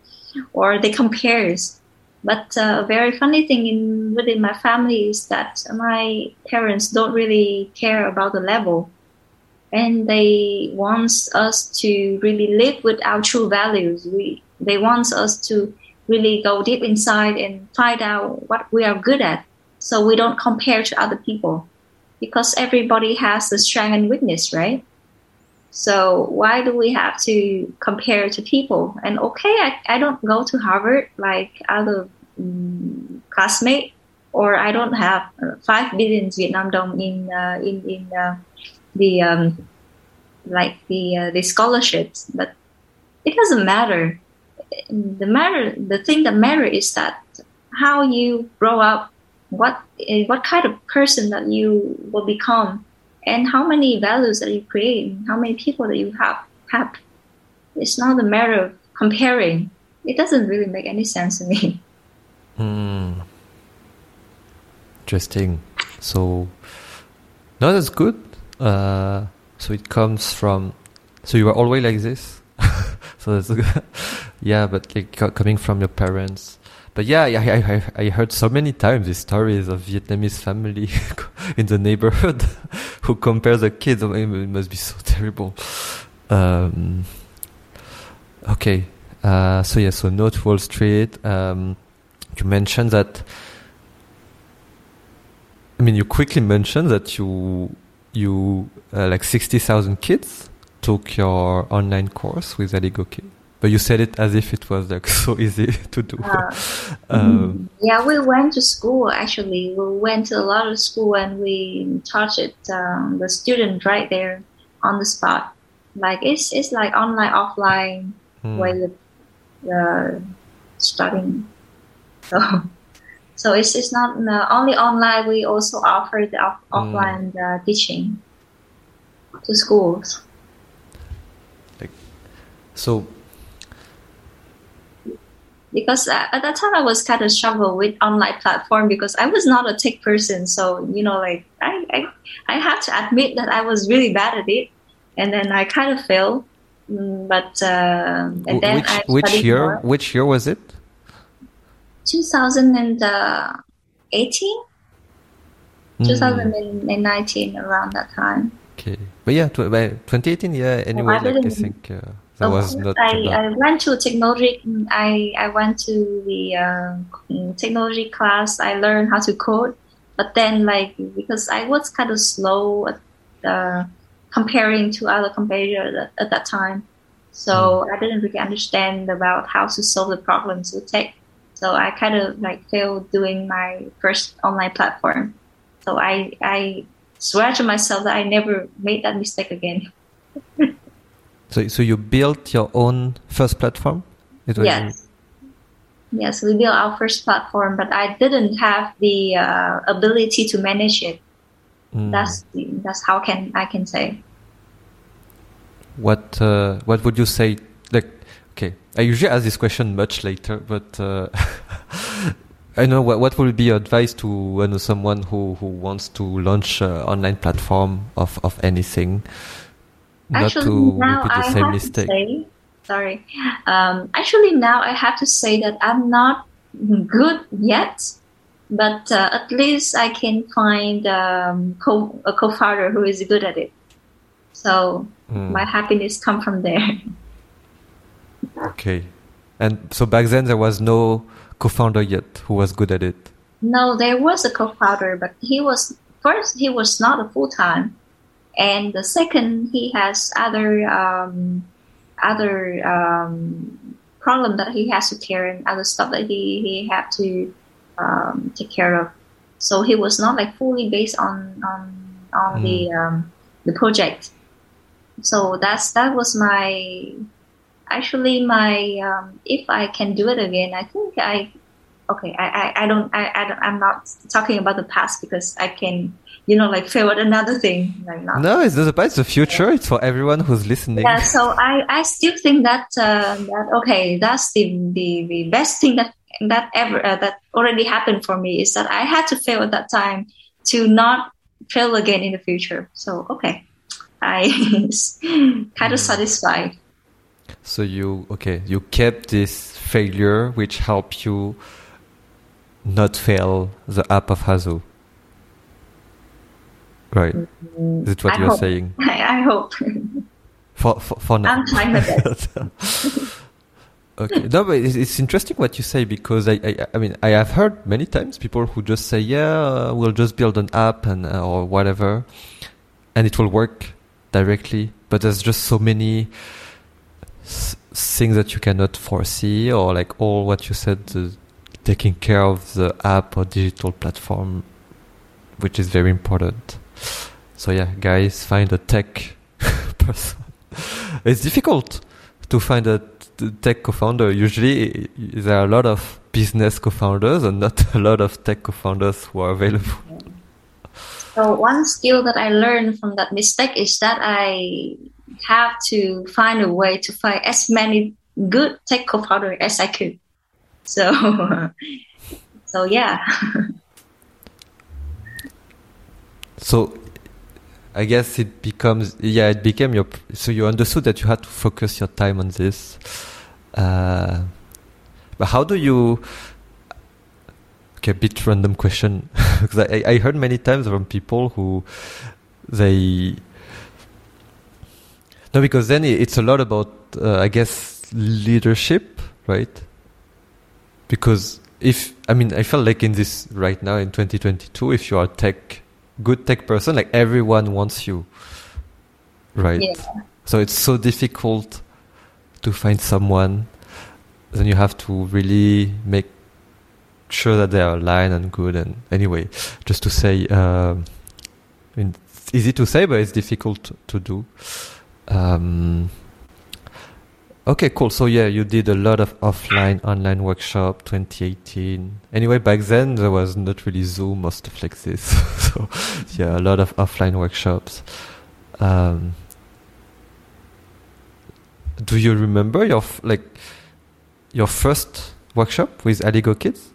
or they compares. But uh, a very funny thing in within my family is that my parents don't really care about the level and they want us to really live with our true values. We, they want us to really go deep inside and find out what we are good at so we don't compare to other people because everybody has the strength and weakness, right? So why do we have to compare to people? And okay, I, I don't go to Harvard like other um, classmates, or I don't have uh, five billion Vietnam dong in uh, in in uh, the um, like the uh, the scholarships, but it doesn't matter. The matter, the thing that matter is that how you grow up, what eh, what kind of person that you will become, and how many values that you create, how many people that you have have. It's not a matter of comparing. It doesn't really make any sense to me. [laughs] Hmm. Interesting. So, no, that's good. Uh, so it comes from. So you were always like this. [laughs] so that's yeah, but like coming from your parents. But yeah, I, I, I heard so many times these stories of Vietnamese family [laughs] in the neighborhood [laughs] who compare the kids. Oh, it must be so [laughs] terrible. Um, okay, uh, so yeah, so Note Wall Street. Um, you mentioned that. I mean, you quickly mentioned that you you uh, like 60,000 kids took your online course with Aligo Kids. But you said it as if it was like [laughs] so easy to do. Uh, [laughs] um, yeah, we went to school actually. We went to a lot of school and we taught it um, the student right there on the spot. Like it's it's like online offline hmm. way of uh, studying. So [laughs] so it's, it's not uh, only online. We also offer the off- mm. offline uh, teaching to schools. Like, so. Because uh, at that time I was kind of struggle with online platform because I was not a tech person. So you know, like I, I, I have to admit that I was really bad at it, and then I kind of failed. Mm, but uh, and then which, I which year? More. Which year was it? 2018. mm. 2019 around that time. Okay, but yeah, 2018. Yeah, anyway, I, like, I think uh, that was not. I, I went to technology. I I went to the uh, technology class. I learned how to code, but then like because I was kind of slow at, uh, comparing to other competitors at, at that time, so mm. I didn't really understand about how to solve the problems with tech. So I kind of like failed doing my first online platform. So I I swear to myself that I never made that mistake again. [laughs] so so you built your own first platform? yes. Yes, we built our first platform, but I didn't have the uh, ability to manage it. Mm. That's that's how can I can say. What uh, what would you say? Like, okay, I usually ask this question much later, but uh, [laughs] I know what what would be your advice to you know, someone who, who wants to launch an online platform of, of anything, actually, not to now repeat the I same mistake. Say, sorry, um, actually now I have to say that I'm not good yet, but uh, at least I can find um, co- a co-founder who is good at it. So mm. my happiness come from there. Okay, and so back then there was no co-founder yet who was good at it. No, there was a co-founder, but he was first he was not a full time, and the second he has other um, other um, problem that he has to care and other stuff that he he had to um, take care of. So he was not like fully based on on on mm. the um, the project so that's that was my actually my um, if I can do it again, I think I okay. I I, I don't I, I don't, I'm not talking about the past because I can you know like fail at another thing. Like not, no, it's not about the future. It's for everyone who's listening. Yeah. So I I still think that uh, that okay that's the the the best thing that that ever uh, that already happened for me is that I had to fail at that time to not fail again in the future. So okay. I [laughs] kind of mm. satisfied. So you okay? You kept this failure, which helped you not fail the app of Hazu. Right? Mm, Is it what I you're hope. saying? [laughs] I, I hope. For, for, for now. I'm trying my best. okay. No, but it's, it's, interesting what you say because I, I, I, mean, I have heard many times people who just say, "Yeah, we'll just build an app and uh, or whatever, and it will work." directly, but there's just so many things that you cannot foresee, or like all what you said, taking care of the app or digital platform, which is very important. So yeah, guys, find a tech [laughs] person. it's difficult to find a tech co-founder. Usually, there are a lot of business co-founders and not [laughs] a lot of tech co-founders who are available. So one skill that I learned from that mistake is that I have to find a way to find as many good tech co-founder as I could. So, [laughs] so yeah. so, I guess it becomes yeah, it became your. So you understood that you had to focus your time on this. Uh, but how do you? okay, a bit random question [laughs] because I, I heard many times from people who they no because then it's a lot about uh, I guess leadership, right? Because if I mean I felt like in this right now in 2022, if you are tech good tech person, like everyone wants you, right? Yeah. So it's so difficult to find someone. Then you have to really make sure that they are aligned and good. And anyway, just to say, um, it's easy to say, but it's difficult to do. Um, okay, cool. So yeah, you did a lot of offline, online workshop 2018. Anyway, back then there was not really Zoom or stuff like this. [laughs] so yeah, a lot of offline workshops. Um, do you remember your like your first workshop with Aligo Kids?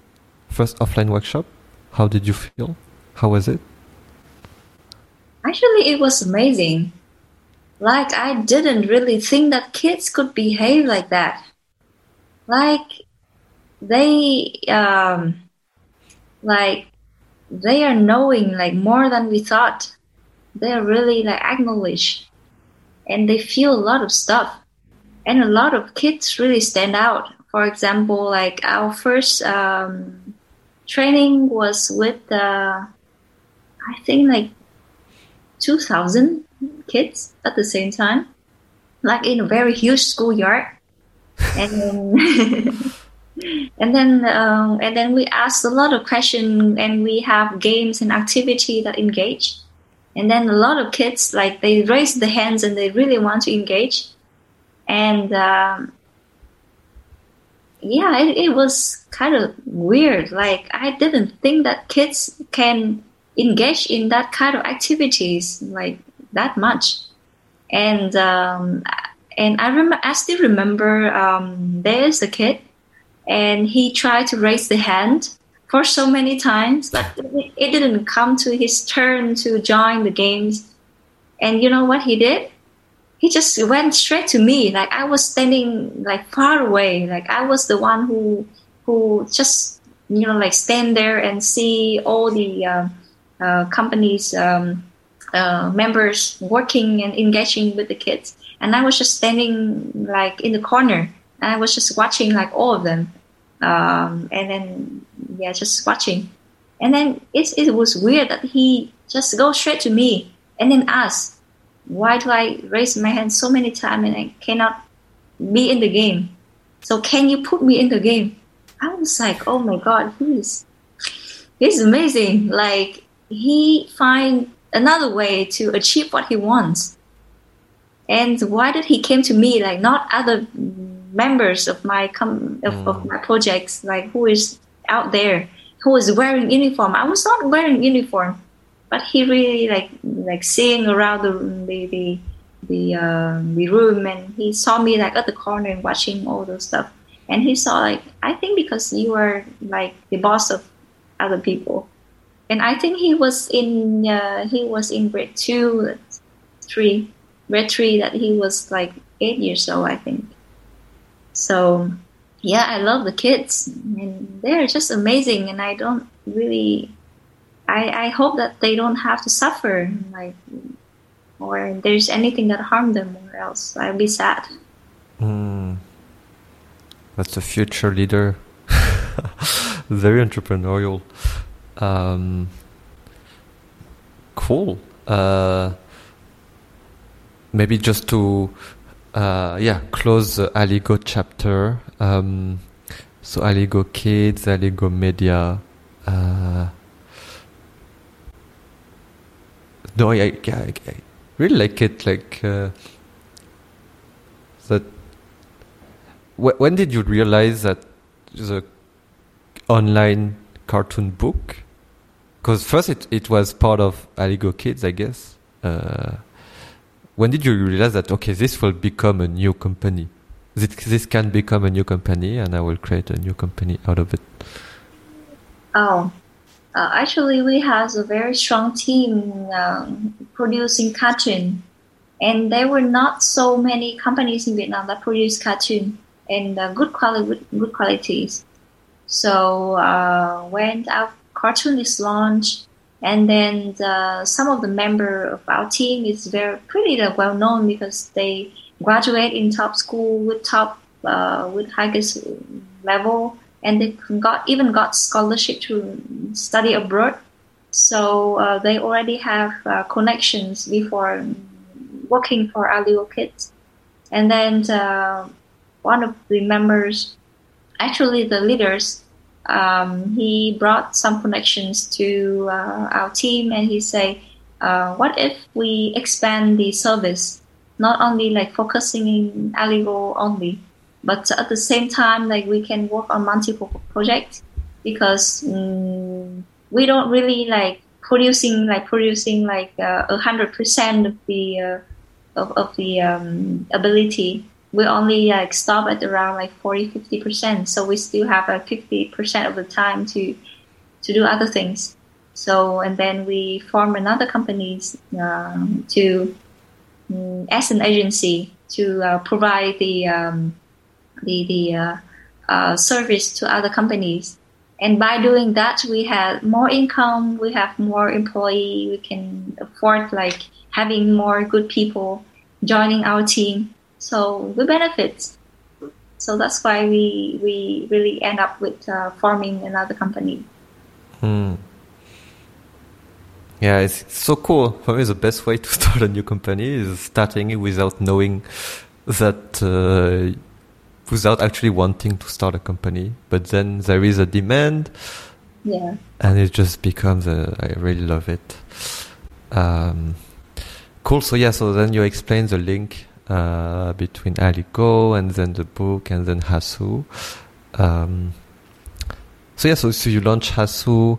first offline workshop? How did you feel? How was it? Actually, it was amazing. Like, I didn't really think that kids could behave like that. Like, they, um, like, they are knowing like more than we thought. They are really like acknowledge and they feel a lot of stuff. And a lot of kids really stand out. For example, like our first um, training was with, uh, I think like 2000 kids at the same time, like in a very huge schoolyard. And [laughs] and then, um, and then we asked a lot of questions and we have games and activity that engage. And then a lot of kids, like they raise the hands and they really want to engage. And, um, yeah, it, it was kind of weird. Like I didn't think that kids can engage in that kind of activities like that much. And um, and I remember I still remember um, there's a kid and he tried to raise the hand for so many times, but [laughs] it, it didn't come to his turn to join the games. And you know what he did? He just went straight to me. Like I was standing like far away. Like I was the one who who just you know like stand there and see all the uh, uh, companies um, uh, members working and engaging with the kids. And i was just standing like in the corner. And i was just watching like all of them. Um, and then yeah just watching. And then it, it was weird that he just go straight to me and then ask why do i raise my hand so many times and i cannot be in the game? So can you put me in the game? I was like oh my god he's he's amazing. Like he find another way to achieve what he wants. And why did he came to me like not other members of my com- of, mm. of my projects like who is out there who is wearing uniform? I was not wearing uniform, but he really like like seeing around the the the the, uh, the room and he saw me like at the corner and watching all those stuff and he saw like I think because you were like the boss of other people and I think he was in uh, he was in grade two, three, grade three. That he was like eight years old, I think. So, yeah, I love the kids, and they're just amazing. And I don't really, I I hope that they don't have to suffer, like, or there's anything that harm them, or else I'll be sad. Mm. That's a future leader. [laughs] Very entrepreneurial. Um, cool. Uh, maybe just to uh, yeah close the Aligo chapter. Um, so Aligo Kids, Aligo Media. Uh, no, I, I, I, really like it. Like uh, that. Wh- when did you realize that the online cartoon book because first it, it was part of Aligo Kids, I guess. Uh, when did you realize that okay, this will become a new company? This, this can become a new company, and I will create a new company out of it. Oh, uh, actually, we have a very strong team um, producing cartoon, and there were not so many companies in Vietnam that produce cartoon and uh, good quality, good qualities. So uh, when our cartoon is launched, and then the, some of the member of our team is very pretty well known because they graduate in top school with top uh, with highest level, and they got even got scholarship to study abroad. So uh, they already have uh, connections before working for Aligo Kids, and then uh, one of the members, actually the leaders um, he brought some connections to uh, our team and he said, uh, what if we expand the service, not only like focusing in Aligo only, but at the same time, like we can work on multiple projects because um, we don't really like producing like producing like uh, a hundred percent of the uh, of, of the um, ability we only like stop at around like 40 50 percent. So we still have like 50 percent of the time to to do other things. So and then we form another company um, to um, as an agency to uh, provide the um, the the uh, uh, service to other companies. And by doing that, we have more income, we have more employee, we can afford like having more good people joining our team. So we benefit. So that's why we we really end up with uh, forming another company. Hmm. Yeah, it's so cool. For me, the best way to [laughs] start a new company is starting it without knowing that, uh, without actually wanting to start a company. But then there is a demand. Yeah. And it just becomes a, I really love it. Um, cool. So yeah, so then you explain the link, uh, between Aligo and then the book and then Hasu. Um, so yeah, so, so you launch Hasu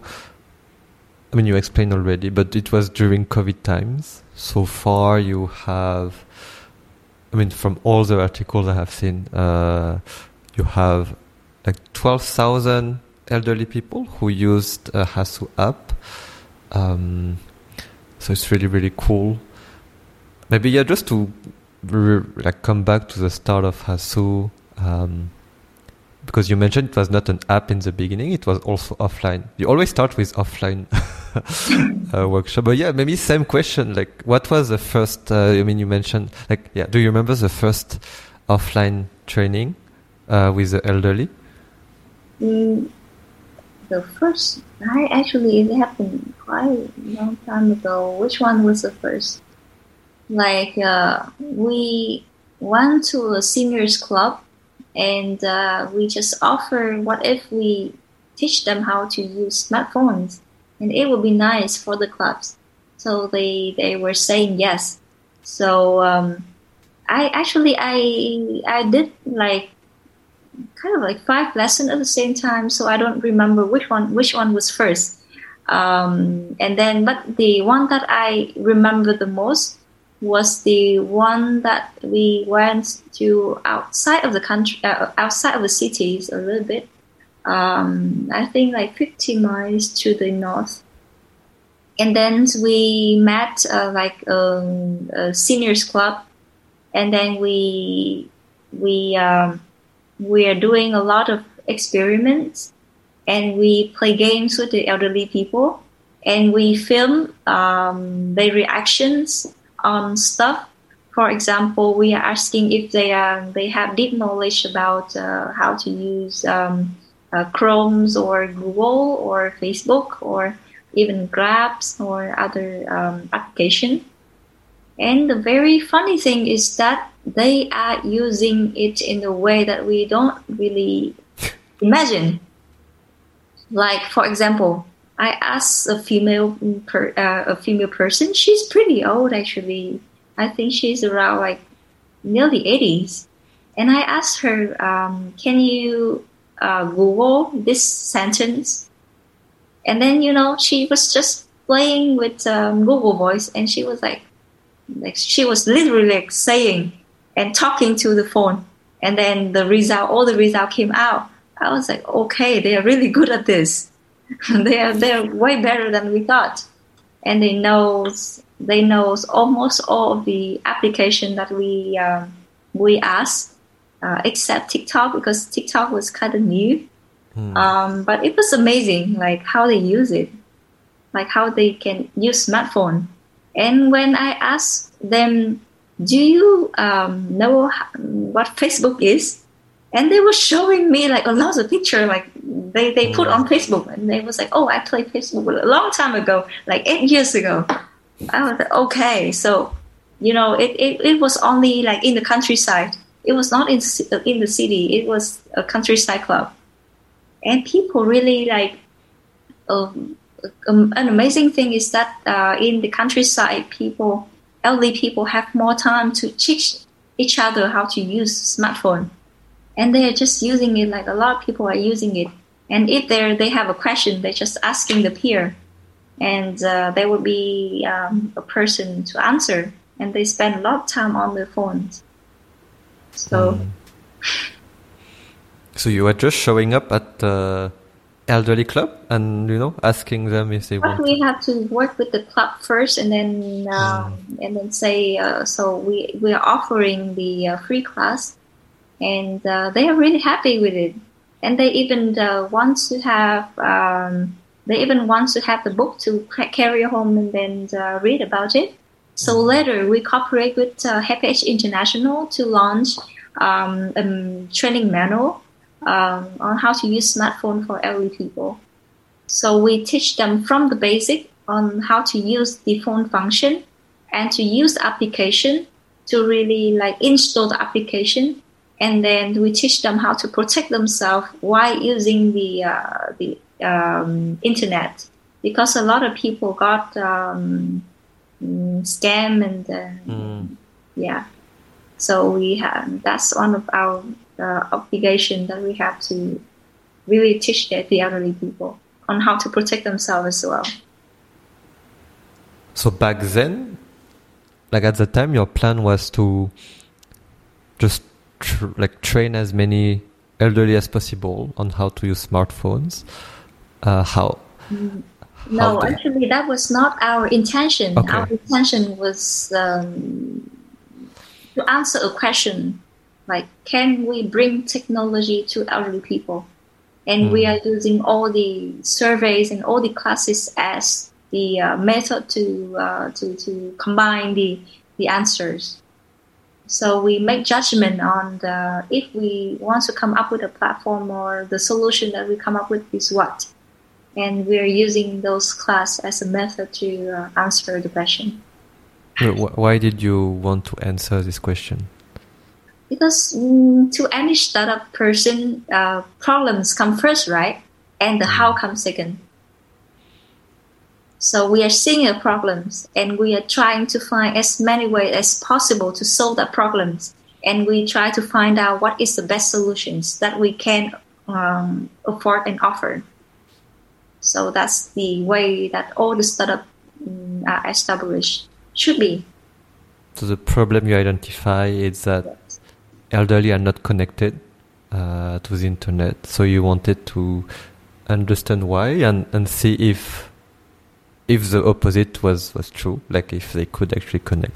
I mean, you explained already, but it was during COVID times. So far, you have, I mean, from all the articles I have seen, uh, you have like 12,000 elderly people who used a Hasu app. Um, so it's really, really cool. Maybe, yeah, just to like come back to the start of Hasu, um, because you mentioned it was not an app in the beginning, it was also offline. You always start with offline [laughs] uh, workshop. But yeah, maybe same question. Like, what was the first? Uh, I mean, you mentioned like, yeah. Do you remember the first offline training uh, with the elderly? Mm, the first, I actually it happened quite a long time ago. Which one was the first? Like, uh, we went to a seniors club and uh, we just offer what if we teach them how to use smartphones and it would be nice for the clubs. So they they were saying yes. So um, i actually i i did like kind of like five lessons at the same time so i don't remember which one which one was first. Um, and then but the one that i remember the most was the one that we went to outside of the country, uh, outside of the cities a little bit. Um, I think like 50 miles to the north. And then we met uh, like um, a seniors club, and then we we um, we are doing a lot of experiments, and we play games with the elderly people, and we film um, their reactions on stuff. For example, we are asking if they are they have deep knowledge about uh, how to use um, uh, Chrome's or Google or Facebook or even Grabs or other um, application. And the very funny thing is that they are using it in a way that we don't really imagine. Like, for example, I asked a female per, uh, a female person. She's pretty old actually. I think she's around like nearly 80s. And I asked her, um, "Can you uh, Google this sentence?" And then you know she was just playing with um, Google Voice, and she was like, like she was literally like saying and talking to the phone. And then the result, all the result came out. I was like, okay, they are really good at this. [laughs] they are they're way better than we thought, and they knows they knows almost all of the application that we um, we asked, uh, except TikTok because TikTok was kind of new. Hmm. Um, but it was amazing, like how they use it, like how they can use smartphone. And when I asked them, "Do you um, know what Facebook is?" And they were showing me like a lot of picture like they, they put on Facebook and they was like, oh, I played Facebook a long time ago, like eight years ago. I was like, okay, so you know, it, it, it was only like in the countryside. It was not in in the city. It was a countryside club, and people really like. Um, um, an amazing thing is that uh, in the countryside, people, elderly people, have more time to teach each other how to use smartphone and they are just using it like a lot of people are using it. And if they they have a question, they're just asking the peer, and uh, there will be um, a person to answer. And they spend a lot of time on the phones. So. Mm. So you are just showing up at the elderly club and you know asking them if they but want. We have to work with the club first, and then um, mm. and then say uh, so. We we are offering the uh, free class and uh, they are really happy with it. and they even uh, want to have um, they even want to have the book to carry home and then uh, read about it. So later we cooperate with uh, International to launch um, a training manual um, on how to use smartphone for elderly people. So we teach them from the basic on how to use the phone function and to use the application to really like install the application and then we teach them how to protect themselves while using the uh, the um, internet. Because a lot of people got um, scam and uh, mm. yeah. So we have that's one of our uh, obligation that we have to really teach the, the elderly people on how to protect themselves as well. So back then like at the time your plan was to just tr- like train as many elderly as possible on how to use smartphones uh, how no how actually that was not our intention okay. our intention was um, to answer a question like can we bring technology to elderly people and mm. we are using all the surveys and all the classes as the uh, method to, uh, to to combine the the answers. So we make judgment on the if we want to come up with a platform or the solution that we come up with is what, and we're using those class as a method to uh, answer the question. Why did you want to answer this question? Because mm, to any startup person, uh, problems come first, right? And the mm. how comes second. So we are seeing the problems and we are trying to find as many ways as possible to solve the problems. And we try to find out what is the best solutions that we can um, afford and offer. So that's the way that all the startup um, are established should be. So the problem you identify is that yes. elderly are not connected uh, to the internet. So you wanted to understand why and, and see if if the opposite was was true, like if they could actually connect.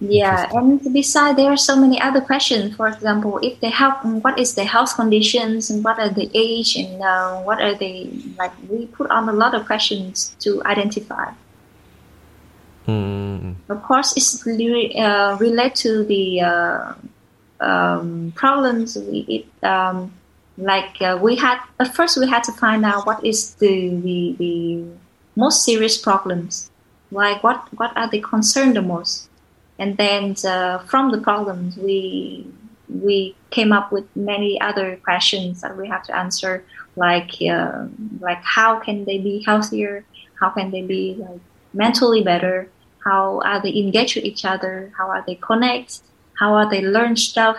Yeah, and besides, there are so many other questions. For example, if they have, what is their health conditions, and what are the age, and uh, what are they like? We put on a lot of questions to identify. Mm. Of course, it's really uh, relate to the uh, um, problems. We it, um, like uh, we had at first we had to find out what is the the, the most serious problems, like what what are they concerned the most, and then uh, from the problems we we came up with many other questions that we have to answer, like uh, like how can they be healthier, how can they be like mentally better, how are they engaged with each other, how are they connect, how are they learn stuff,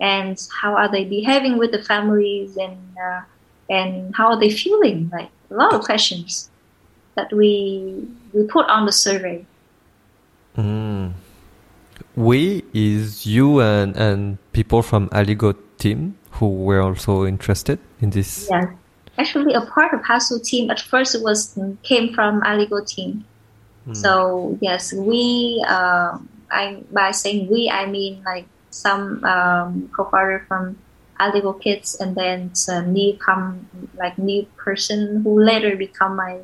and how are they behaving with the families? And uh, and how are they feeling? Like a lot of questions that we we put on the survey. Mm. We is you and and people from Aligo team who were also interested in this. Yes, actually, a part of Hasu team at first it was came from Aligo team. Mm. So yes, we. Uh, I by saying we, I mean like some um, co-founder from Aligo Kids, and then a new come like new person who later become my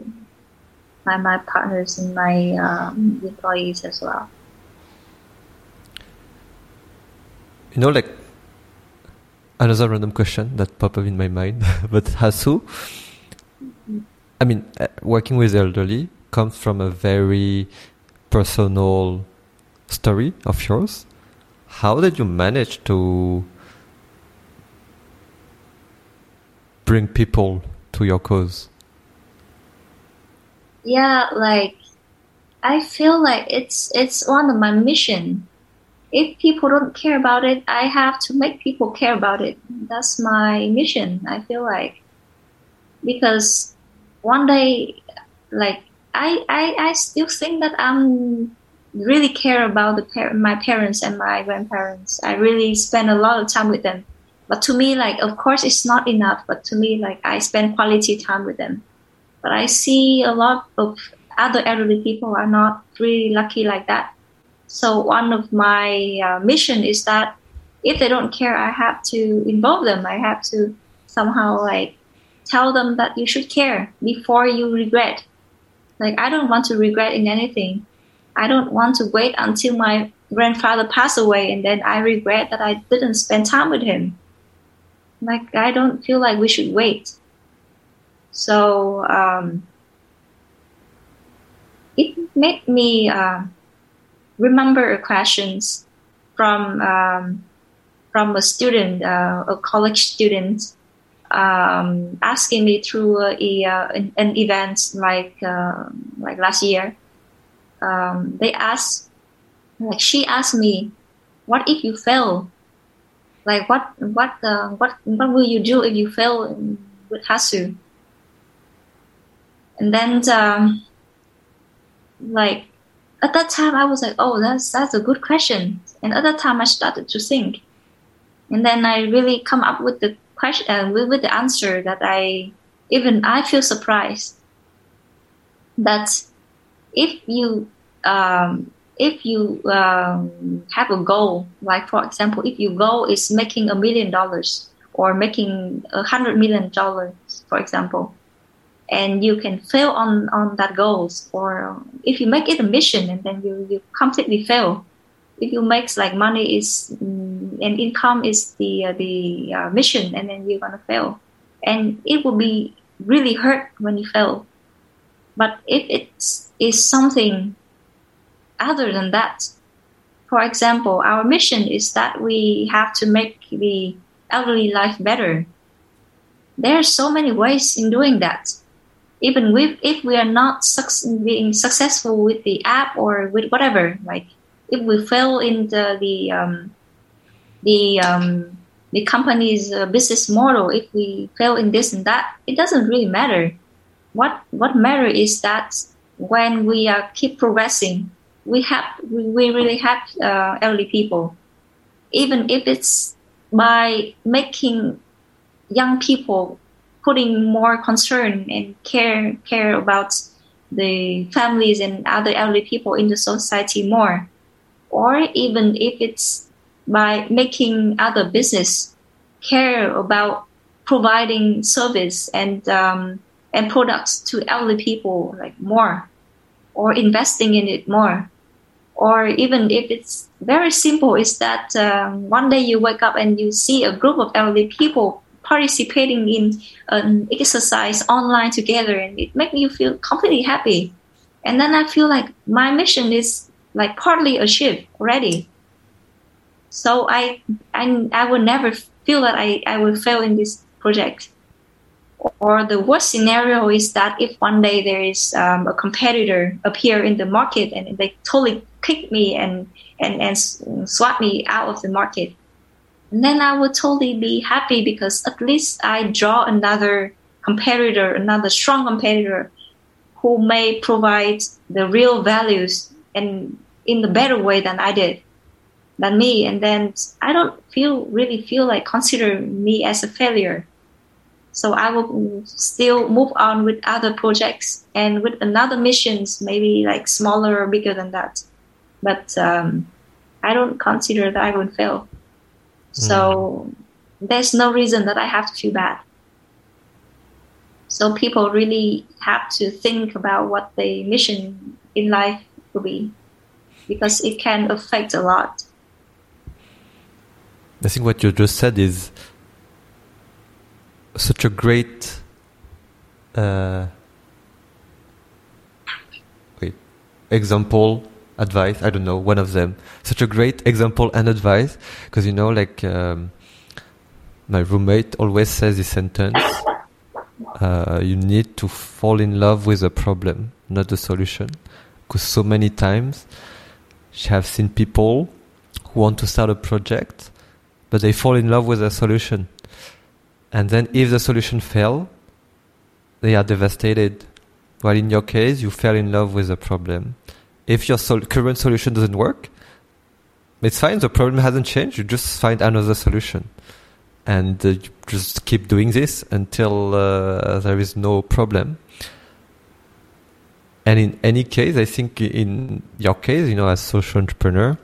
my, my partners and my um, employees as well. You know, like another random question that popped up in my mind, [laughs] but Hasu, I mean, uh, working with elderly comes from a very personal story of yours. How did you manage to bring people to your cause? Yeah, like I feel like it's it's one of my mission. If people don't care about it, I have to make people care about it. That's my mission. I feel like because one day, like I I, I still think that I'm really care about the par- my parents and my grandparents. I really spend a lot of time with them. But to me, like of course, it's not enough. But to me, like I spend quality time with them but I see a lot of other elderly people are not really lucky like that. So one of my uh, mission is that if they don't care, I have to involve them. I have to somehow like tell them that you should care before you regret. Like I don't want to regret in anything. I don't want to wait until my grandfather passed away and then I regret that I didn't spend time with him. Like I don't feel like we should wait. So um, it made me uh, remember questions from um, from a student, uh, a college student, um, asking me through a, uh, an, an, event like uh, like last year. Um, they asked, like she asked me, "What if you fail? Like what what uh, what what will you do if you fail with Hasu?" And then um, like at that time I was like, oh, that's that's a good question. And at that time I started to think, and then I really come up with the question uh, with, the answer that I even I feel surprised that if you um, if you um, have a goal, like for example, if your goal is making a million dollars or making a hundred million dollars, for example, and you can fail on on that goals or if you make it a mission and then you you completely fail. If you make like money is um, and income is the uh, the uh, mission and then you're gonna fail. And it will be really hurt when you fail. But if it's something other than that for example our mission is that we have to make the elderly life better. There are so many ways in doing that even with if we are not being successful with the app or with whatever like if we fail in the the um, the um, the company's uh, business model if we fail in this and that it doesn't really matter. What what matter is that when we are keep progressing we have we really have uh, elderly people. Even if it's by making young people putting more concern and care care about the families and other elderly people in the society more. Or even if it's by making other business care about providing service and um, and products to elderly people like more or investing in it more. Or even if it's very simple is that um, one day you wake up and you see a group of elderly people participating in an exercise online together and it makes you feel completely happy. And then i feel like my mission is like partly achieved already. So i i, I will never feel that I, I will fail in this project. Or the worst scenario is that if one day there is um, a competitor appear in the market and they totally kick me and, and, and swap me out of the market and then I would totally be happy because at least I draw another competitor, another strong competitor who may provide the real values and in the better way than I did, than me. And then I don't feel really feel like consider me as a failure. So I will still move on with other projects and with another missions, maybe like smaller or bigger than that. But um, I don't consider that I would fail. So mm. there's no reason that I have to feel bad. So people really have to think about what the mission in life will be because it can affect a lot. I think what you just said is such a great uh, wait, example advice. I don't know, one of them. Such a great example and advice because you know, like um, my roommate always says this sentence: uh, "You need to fall in love with a problem, not the solution." Because so many times, she have seen people who want to start a project, but they fall in love with a solution, and then if the solution fail, they are devastated. While in your case, you fell in love with a problem if your sol- current solution doesn't work, it's fine. The problem hasn't changed. You just find another solution, and uh, just keep doing this until uh, there is no problem. And in any case, I think in your case, you know, as social entrepreneur,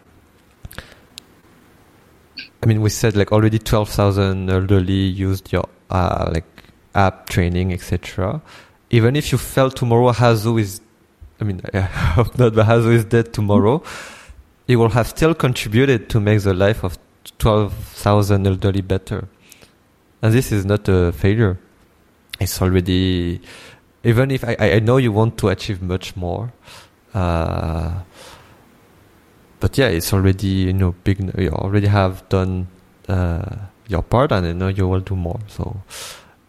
I mean, we said like already 12,000 elderly used your uh, like app training, etc. Even if you fail tomorrow Hasu is, I mean, I [laughs] hope not, but Hasu is dead tomorrow, it will have still contributed to make the life of 12,000 elderly better. And this is not a failure. It's already, even if I, I know you want to achieve much more, uh, but yeah, it's already you know big. You already have done uh, your part, and I know you will do more. So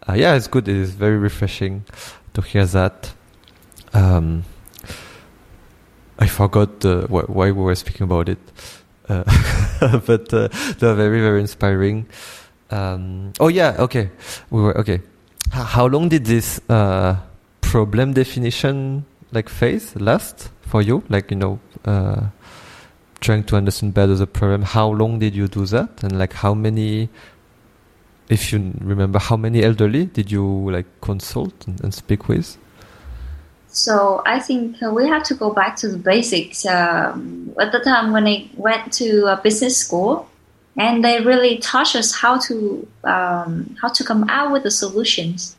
uh, yeah, it's good. It is very refreshing to hear that. Um, I forgot uh, wh- why we were speaking about it, uh, [laughs] but uh, they're very very inspiring. Um, oh yeah, okay, we were okay. H- how long did this uh, problem definition like phase last for you? Like you know trying to understand better the problem. How long did you do that? And like how many, if you remember, how many elderly did you like consult and, and speak with? So I think uh, we have to go back to the basics. Um, at the time when I went to a business school, and they really taught us how to um, how to come out with the solutions.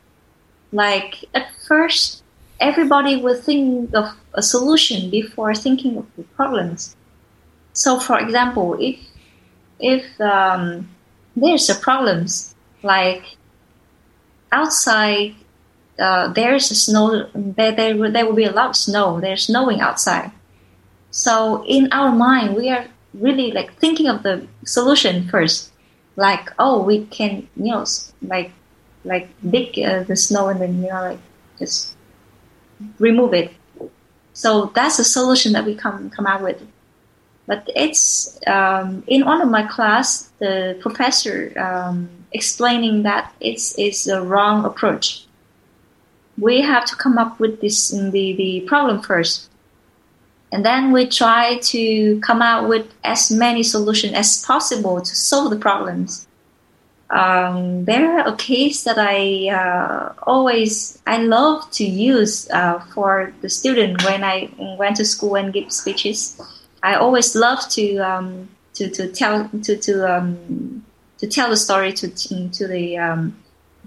Like at first, everybody would think of a solution before thinking of the problems. So, for example, if if um, there's a problems like outside, uh, there's snow. There, there there will be a lot of snow. There's snowing outside. So in our mind, we are really like thinking of the solution first. Like, oh, we can, you know, like like dig uh, the snow and then you know like just remove it. So that's the solution that we come come out with. But it's um, in one of my class, the professor um, explaining that it's is the wrong approach. We have to come up with this the the problem first, and then we try to come out with as many solutions as possible to solve the problems. Um, there are a case that I uh, always I love to use uh, for the student when I went to school and give speeches. I always love to um, to to tell to to um, to tell the story to to the um,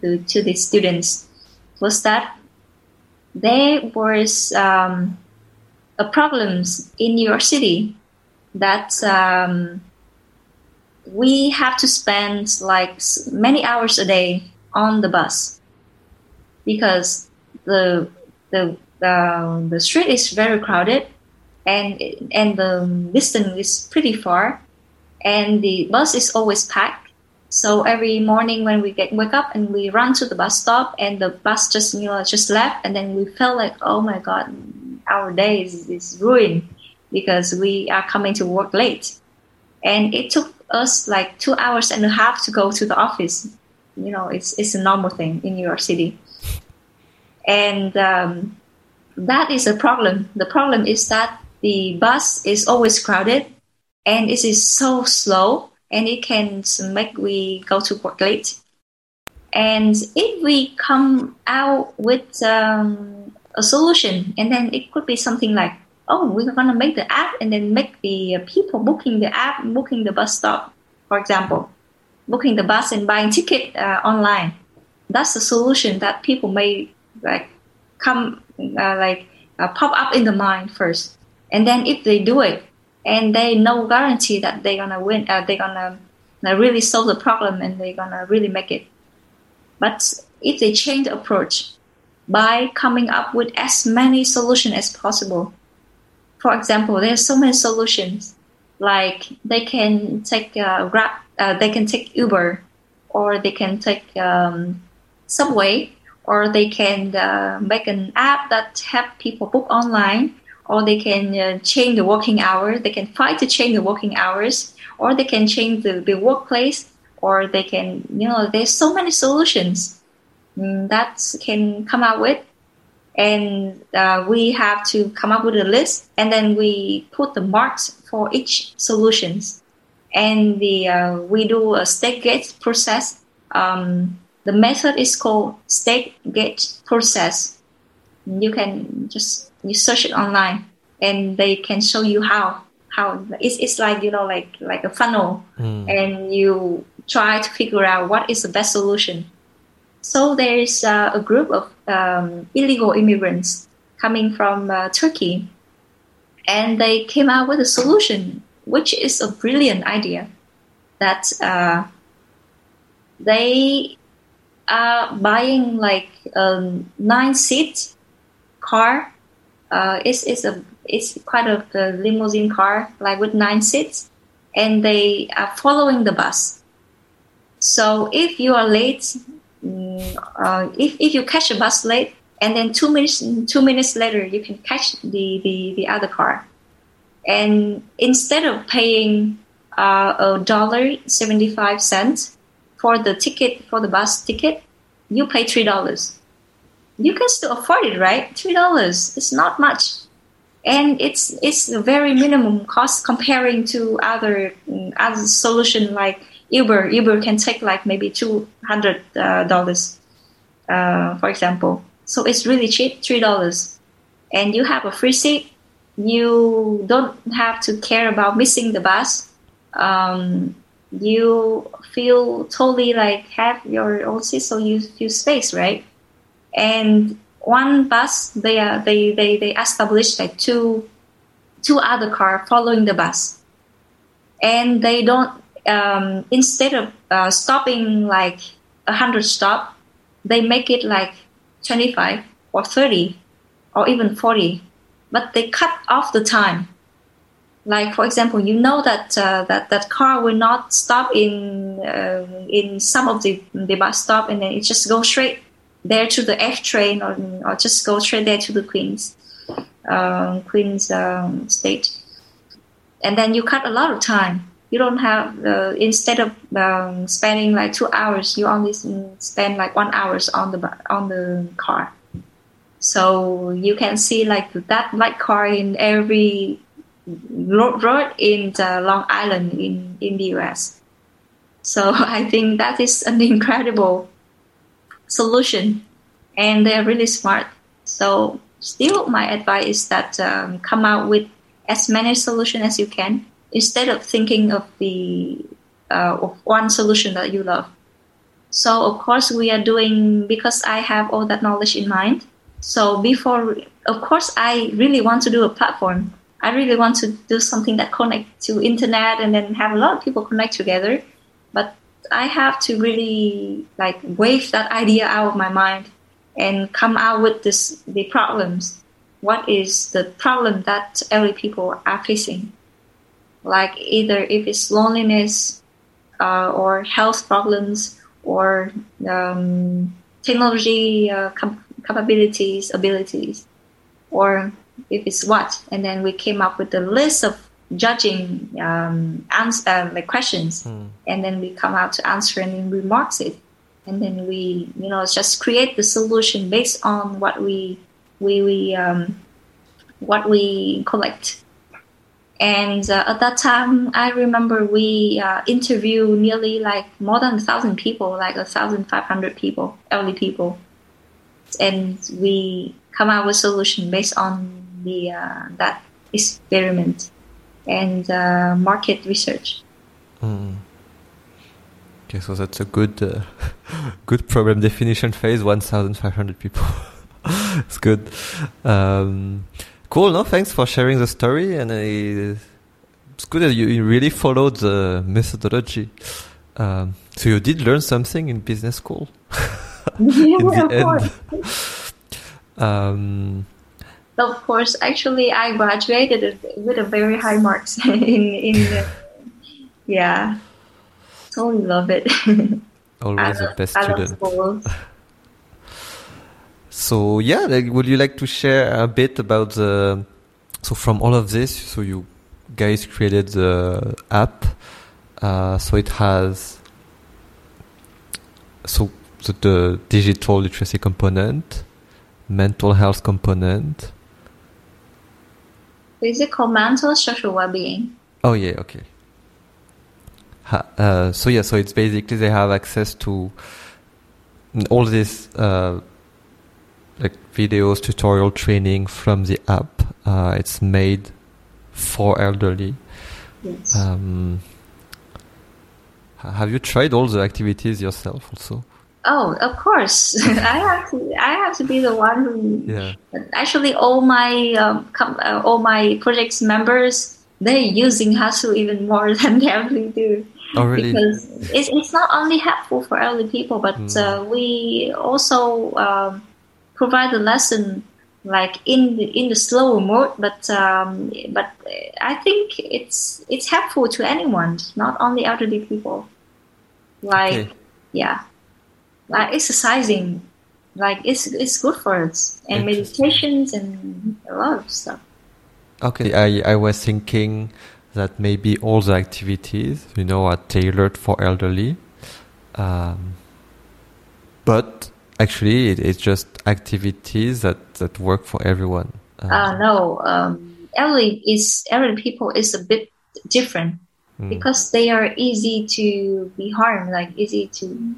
to, to the students. Was that there was um, a problems in New York City that um, we have to spend like many hours a day on the bus because the the the, the street is very crowded and and the distance is pretty far, and the bus is always packed. So every morning when we get wake up and we run to the bus stop, and the bus just you know just left, and then we felt like oh my god, our day is, is ruined because we are coming to work late, and it took us like two hours and a half to go to the office. You know, it's it's a normal thing in New York City, and um, that is a problem. The problem is that the bus is always crowded and it is so slow and it can make we go to work late. And if we come out with um, a solution, and then it could be something like, oh, we're to make the app and then make the people booking the app, booking the bus stop, for example, booking the bus and buying ticket uh, online. That's the solution that people may like come uh, like uh, pop up in the mind first. And then if they do it, and they no guarantee that they're gonna win, uh, they're gonna really solve the problem and they're gonna really make it. But if they change the approach by coming up with as many solutions as possible, for example, there's so many solutions. Like they can take uh, Grab, uh, they can take Uber, or they can take um, Subway, or they can uh, make an app that help people book online or they can uh, change the working hours. They can fight to change the working hours, or they can change the, the workplace, or they can, you know, there's so many solutions mm, that can come out with. And uh, we have to come up with a list, and then we put the marks for each solutions. And the uh, we do a stage gate process. Um, the method is called stage gate process. You can just you search it online and they can show you how how it's, it's like you know like like a funnel and you try to figure out what is the best solution. So there's uh, a group of um, illegal immigrants coming from uh, turkey and they came out with a solution which is a brilliant idea that uh, they are buying like a nine seat car uh, it's, it's a it's quite a, a limousine car, like with nine seats, and they are following the bus. So if you are late, mm, uh, if, if you catch a bus late, and then two minutes two minutes later you can catch the, the, the other car, and instead of paying uh, a dollar seventy five cents for the ticket for the bus ticket, you pay three dollars. You can still afford it, right? Three dollars. It's not much and it's it's a very minimum cost comparing to other mm, other solution like Uber. Uber can take like maybe two hundred uh, dollars, uh, for example. So it's really cheap, three dollars, and you have a free seat. You don't have to care about missing the bus. Um, you feel totally like have your own seat, so you feel space, right? And one bus they they they they established like two two other car following the bus. And they don't um, instead of uh, stopping like a hundred stop they make it like 25 or 30 or even 40 but they cut off the time. Like for example you know that uh, that that car will not stop in uh, in some of the the bus stop and then it just goes straight there to the F train or, or just go straight there to the Queen's um, Queen's um, state, and then you cut a lot of time. You don't have uh, instead of um, spending like two hours, you only spend like one hours on the on the car. So you can see like that light car in every road in the Long Island in in the US. So [laughs] I think that is an incredible solution, and they're really smart. So still, my advice is that um, come out with as many solutions as you can instead of thinking of the uh, of one solution that you love. So of course we are doing because I have all that knowledge in mind. So before, of course, I really want to do a platform. I really want to do something that connect to internet and then have a lot of people connect together. But I have to really like wave that idea out of my mind and come out with this the problems. What is the problem that elderly people are facing? Like either if it's loneliness uh, or health problems or um, technology uh, com- capabilities, abilities, or if it's what. And then we came up with a list of judging um, answer, uh, like questions, mm. and then we come out to answer and then we it, and then we you know just create the solution based on what we we we um, what we collect. And uh, at that time, I remember we uh, interviewed nearly like more than a thousand people, like a thousand five hundred people, elderly people, and we come out with solution based on the uh, that experiment and uh, market research. Mm. Okay, so that's a good uh, [laughs] good problem definition phase. One thousand five hundred people. [laughs] it's good. Um, cool. No, thanks for sharing the story, and uh, it's good that you, you really followed the methodology. Um, so you did learn something in business school. [laughs] yeah, in the end. Um, of course, actually, I graduated with a very high marks [laughs] in in. The, yeah, totally love it. [laughs] Always the best student. [laughs] so yeah, like, would you like to share a bit about the? So from all of this, so you guys created the app. Uh, so it has so the, the digital literacy component, mental health component, physical, mental, social well-being. Oh yeah, okay. Uh, so yeah, so it's basically they have access to all this uh, like videos, tutorial training from the app. Uh, it's made for elderly, Yes. Um, have you tried all the activities yourself also? Oh, of course. [laughs] I have to. I have to be the one who. Yeah. Actually, all my um, com- uh, all my projects members they're using Hasu even more [laughs] than they ever do. Oh, really? Because it's, it's not only helpful for elderly people, but Mm. uh, we also um, provide the lesson like in the in the slower mode. But um, but I think it's it's helpful to anyone, not only elderly people. Like Okay. yeah, like exercising, like it's it's good for us, and meditations and a lot of stuff. Okay, I, I was thinking that maybe all the activities, you know, are tailored for elderly. Um, but actually, it, it's just activities that, that work for everyone. Um, Uh, no, um, elderly is elderly people is a bit different mm, because they are easy to be harmed, like easy to,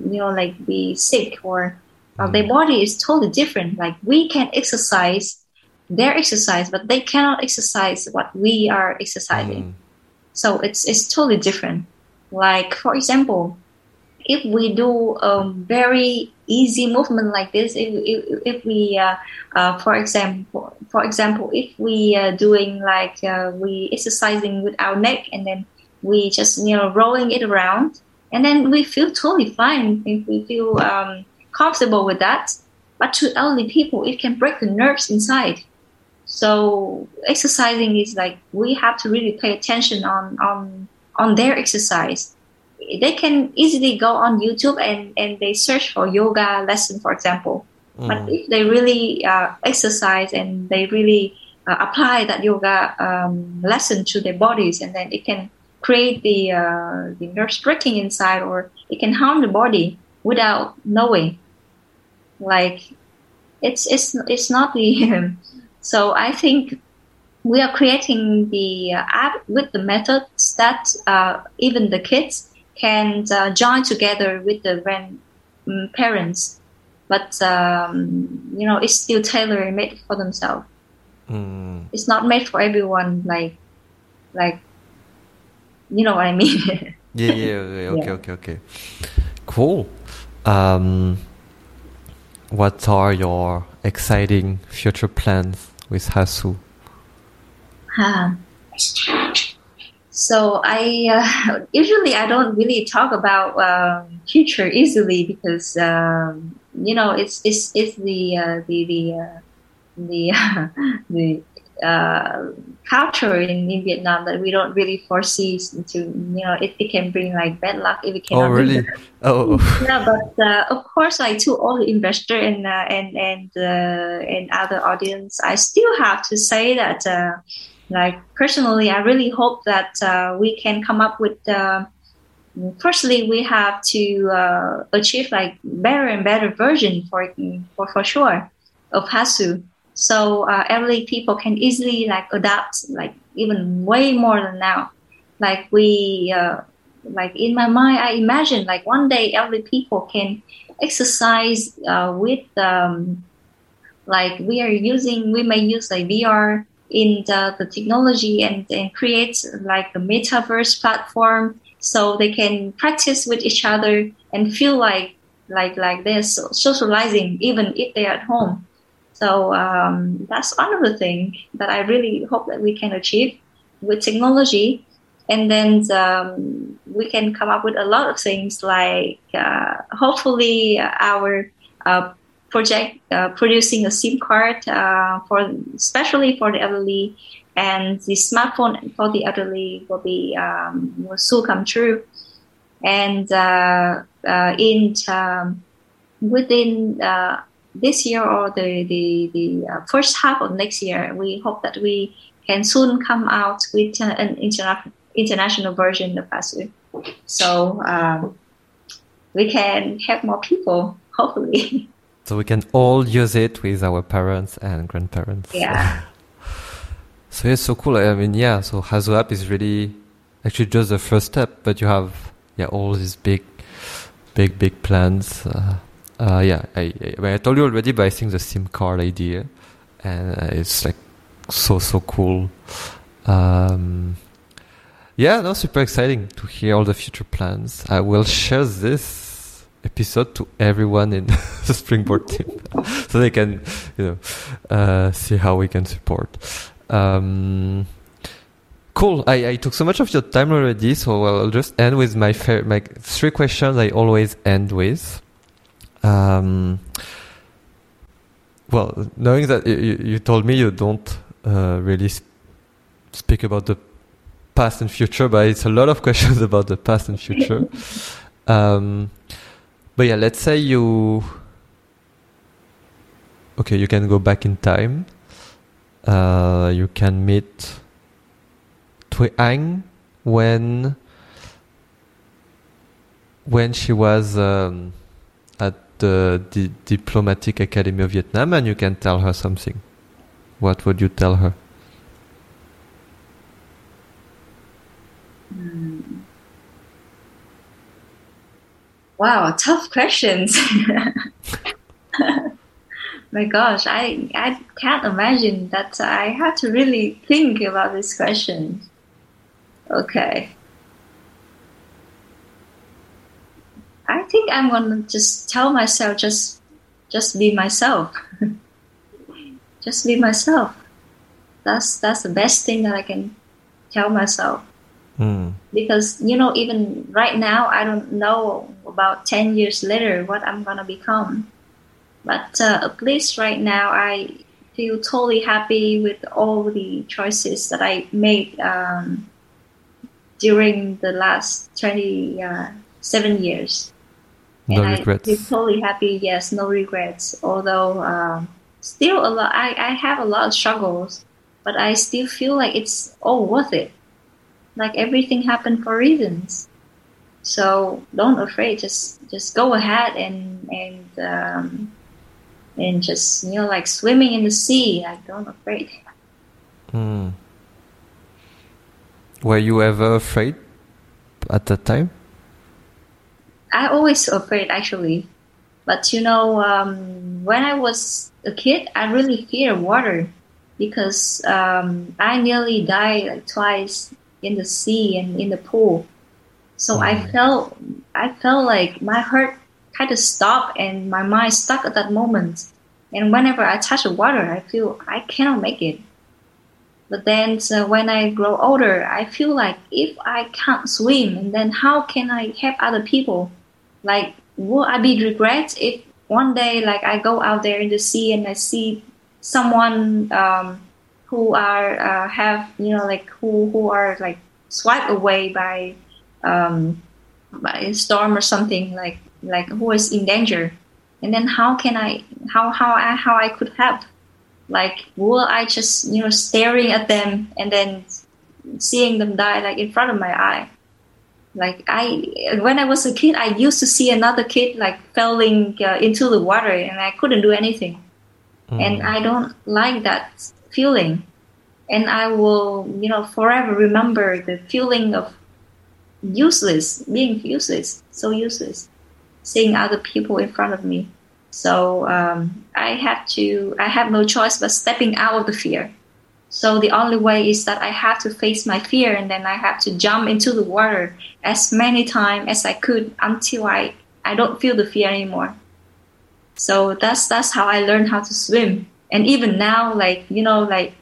you know, like be sick or uh, their body is totally different. Like we can exercise their exercise, but they cannot exercise what we are exercising. mm, So it's it's totally different. Like for example, if we do a very easy movement like this, if if, if we uh, uh, for example for example if we are doing like uh, we exercising with our neck and then we just you know rolling it around and then we feel totally fine if we feel um, comfortable with that. But to elderly people, it can break the nerves inside. So exercising is like we have to really pay attention on on on their exercise. They can easily go on YouTube and and they search for yoga lesson, for example. But mm, if they really uh, exercise and they really uh, apply that yoga um, lesson to their bodies, and then it can create the uh, the nerves breaking inside, or it can harm the body without knowing. Like it's it's it's not the [laughs] so I think we are creating the uh, app with the methods that uh, even the kids can uh, join together with the grandparents, but um, you know it's still tailor made for themselves. mm. It's not made for everyone. Like like you know what I mean. [laughs] Yeah, yeah, yeah, okay, Yeah. okay, okay. Cool. Um, what are your exciting future plans with Hasu? Ah. so I uh, usually I don't really talk about um, future easily because um, you know it's it's it's the uh, the the uh, the [laughs] the uh, culture in, in Vietnam that we don't really foresee to you know it, it can bring like bad luck if it Oh, cannot be really? Oh, [laughs] yeah, but uh, of course, like to all the investor and uh, and and uh, and other audience, I still have to say that, uh, like personally, I really hope that uh, we can come up with. Uh, firstly, we have to uh, achieve like better and better version for for for sure of Hasu. So uh, elderly people can easily like adapt like even way more than now. Like we uh, like in my mind, I imagine like one day elderly people can exercise uh, with um, like we are using we may use like VR in the, the technology and, and create like the metaverse platform so they can practice with each other and feel like like like they're socializing even if they're at home. So um, that's the things that I really hope that we can achieve with technology. And then um, we can come up with a lot of things like uh, hopefully our uh, project uh, producing a SIM card uh, for especially for the elderly. And the smartphone for the elderly will be um, will soon come true. And uh, uh, in um, within this year or the the, the uh, first half of next year we hope that we can soon come out with an interna- international version of Hasu. So um, we can help more people, hopefully. [laughs] so we can all use it with our parents and grandparents. Yeah. [laughs] So it's so cool. I mean, yeah. So Hasu app is really actually just the first step, but you have yeah all these big, big, big plans. Uh, uh, yeah, I, I, I, told you already, but I think the SIM card idea, and uh, it's like so so cool. Um, yeah, no, super exciting to hear all the future plans. I will share this episode to everyone in [laughs] the Springboard team, [laughs] so they can, you know, uh, see how we can support. Um, cool. I, I took so much of your time already, so I'll just end with my my three questions. I always end with. Um, well, knowing that you, you told me you don't uh, really sp- speak about the past and future, but it's a lot of [laughs] questions about the past and future. [laughs] um, but yeah, let's say you. Okay, you can go back in time. Uh, you can meet Thuy Anh when when she was um, the, Diplomatic Academy of Vietnam, and you can tell her something. What would you tell her? Hmm. Wow, tough questions. [laughs] My gosh, I I can't imagine that I had to really think about this question. Okay. I think I'm gonna just tell myself just just be myself. [laughs] just be myself. That's that's the best thing that I can tell myself. Mm. Because you know, even right now, I don't know about ten years later what I'm gonna become. But uh, at least right now, I feel totally happy with all the choices that I made um, during the last 27 years. No and regrets. I feel totally happy. Yes, no regrets. Although um, still a lot, I, I have a lot of struggles, but I still feel like it's all worth it. Like everything happened for reasons. So don't afraid. Just just go ahead and and um, and just you know like swimming in the sea. Like don't afraid. Mm. Were you ever afraid at that time? I always afraid actually, but you know, um, when I was a kid, I really fear water because um, I nearly died like twice in the sea and in the pool. So mm. I felt I felt like my heart kind of stopped and my mind stuck at that moment. And whenever I touch the water, I feel I cannot make it. But then when I grow older, I feel like if I can't swim, and then how can I help other people? Like, will I be regret if one day, like, I go out there in the sea and I see someone um, who are uh, have you know like who who are like swiped away by um, by a storm or something like like who is in danger, and then how can I how how I how I could help? Like, will I just, you know, staring at them and then seeing them die like in front of my eye? Like I, when I was a kid, I used to see another kid like falling uh, into the water and I couldn't do anything. Mm. And I don't like that feeling. And I will, you know, forever remember the feeling of useless, being useless, so useless, seeing other people in front of me. So um, I have to, I have no choice but stepping out of the fear. So the only way is that I have to face my fear and then I have to jump into the water as many times as I could until I, I don't feel the fear anymore. So that's that's how I learned how to swim. And even now, like you know, like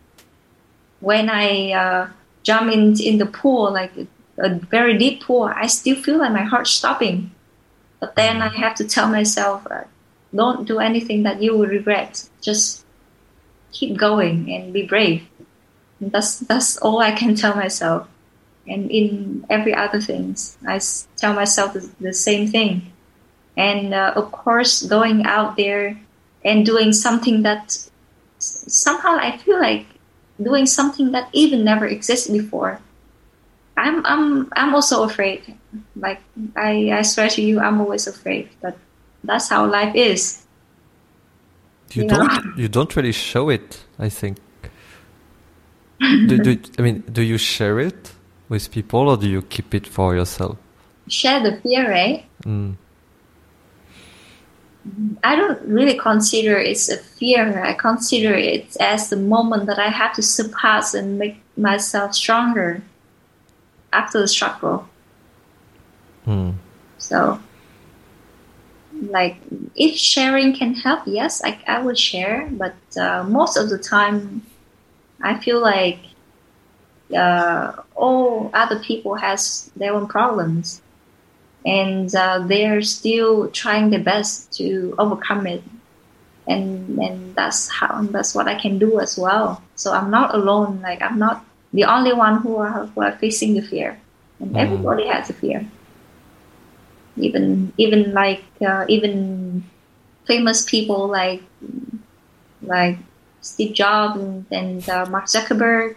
when I uh, jump in in the pool, like a very deep pool, I still feel like my heart stopping. But then I have to tell myself, uh, don't do anything that you will regret. Just keep going and be brave. That's that's all I can tell myself. And in every other things, I tell myself the, the same thing. And uh, of course, going out there and doing something that somehow I feel like doing something that even never existed before. I'm I'm I'm also afraid. Like I, I swear to you, I'm always afraid that that's how life is. You, you don't. Know? You don't really show it. I think. Do, do, [laughs] I mean, do you share it with people, or do you keep it for yourself? Share the fear, right? Mm. I don't really consider it's a fear. I consider it as the moment that I have to surpass and make myself stronger. after the struggle. Mm. So, like, if sharing can help, yes, I, I would share. But uh, most of the time, I feel like uh, all other people has their own problems, and uh, they're still trying their best to overcome it. And and that's how that's what I can do as well. So I'm not alone. Like I'm not the only one who are who are facing the fear, and Mm. everybody has a fear. Even even like uh, even famous people like like Steve Jobs and, and uh, Mark Zuckerberg,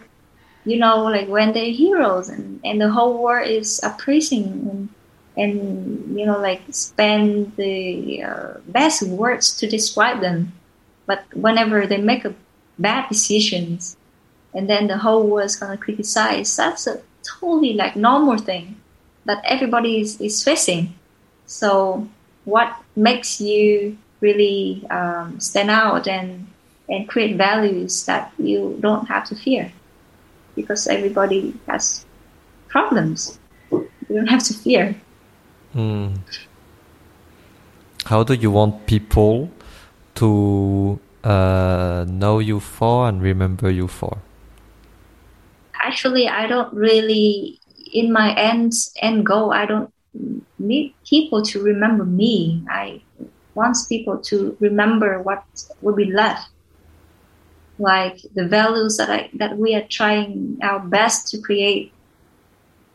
you know, like when they're heroes and, and the whole world is appraising and and you know like spend the uh, best words to describe them, but whenever they make a bad decisions, and then the whole world is gonna criticize. That's a totally like normal thing that everybody is, is facing. So what makes you really um, stand out and and create values that you don't have to fear because everybody has problems. You don't have to fear. Mm. How do you want people to uh, know you for and remember you for? Actually, I don't really, in my end end goal, I don't need people to remember me. I want people to remember what will be left, like the values that I that we are trying our best to create.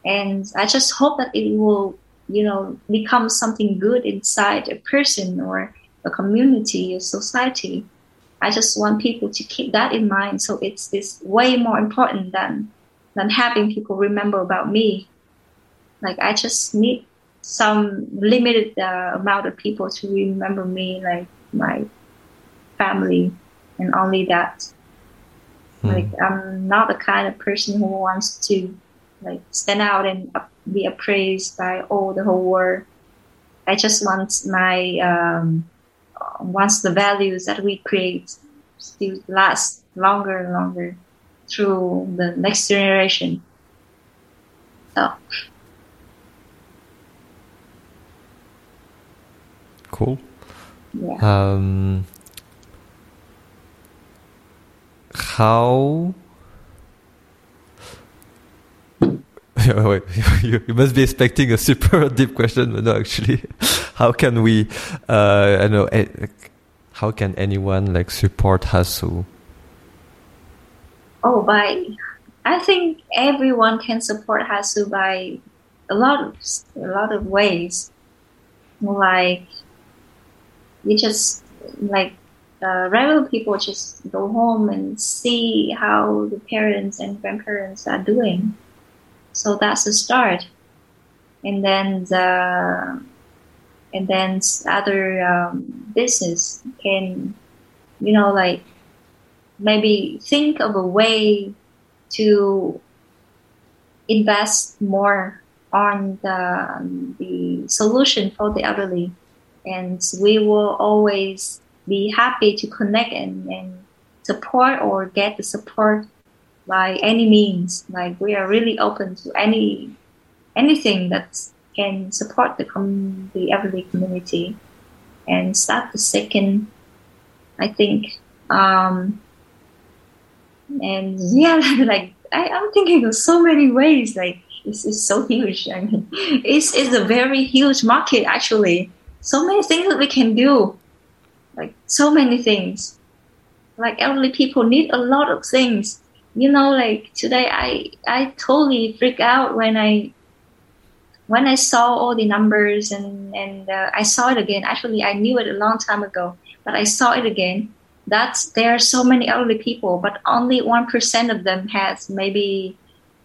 And I just hope that it will, you know, become something good inside a person or a community, a society. I just want people to keep that in mind. So it's it's way more important than than having people remember about me. Like I just need some limited uh, amount of people to remember me, like my family, and only that. Mm. Like I'm not the kind of person who wants to like stand out and be appraised by all the whole world. I just want my um, wants the values that we create still last longer and longer through the next generation. So Cool. yeah. Um, how? [laughs] Wait, you, [laughs] you must be expecting a super [laughs] deep question, but no, actually, how can we? Uh, I know. eh, How can anyone like support Hasu? Oh, by I think everyone can support Hasu by a lot of a lot of ways. Like you just like uh, regular people just go home and see how the parents and grandparents are doing. So that's the start, and then the and then other um, business can you know like maybe think of a way to invest more on the, the solution for the elderly. And we will always be happy to connect and, and support or get the support by any means. Like we are really open to any anything that can support the com- the elderly community. And start the second, I think, um, and yeah, [laughs] like I, I'm thinking of so many ways. Like it's, it's so huge. I [laughs] mean, it's it's a very huge market actually. So many things that we can do, like so many things. Like elderly people need a lot of things. You know, like today I I totally freak out when I when I saw all the numbers and and uh, I saw it again. Actually, I knew it a long time ago, but I saw it again that there are so many elderly people, but only one percent of them has maybe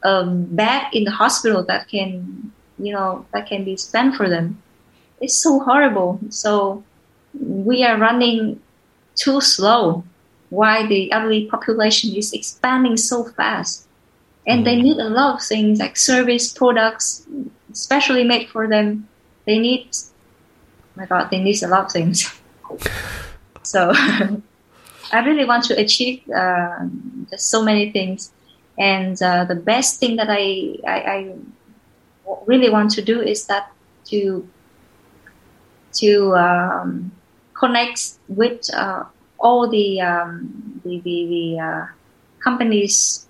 a bed in the hospital that can, you know, that can be spent for them. It's so horrible. So we are running too slow. Why the elderly population is expanding so fast, and they need a lot of things like service products, especially made for them. They need, oh my God, they need a lot of things. [laughs] so. [laughs] I really want to achieve uh, just so many things, and uh, the best thing that I, I, I really want to do is that to to um, connect with uh, all the um, the, the, the uh, companies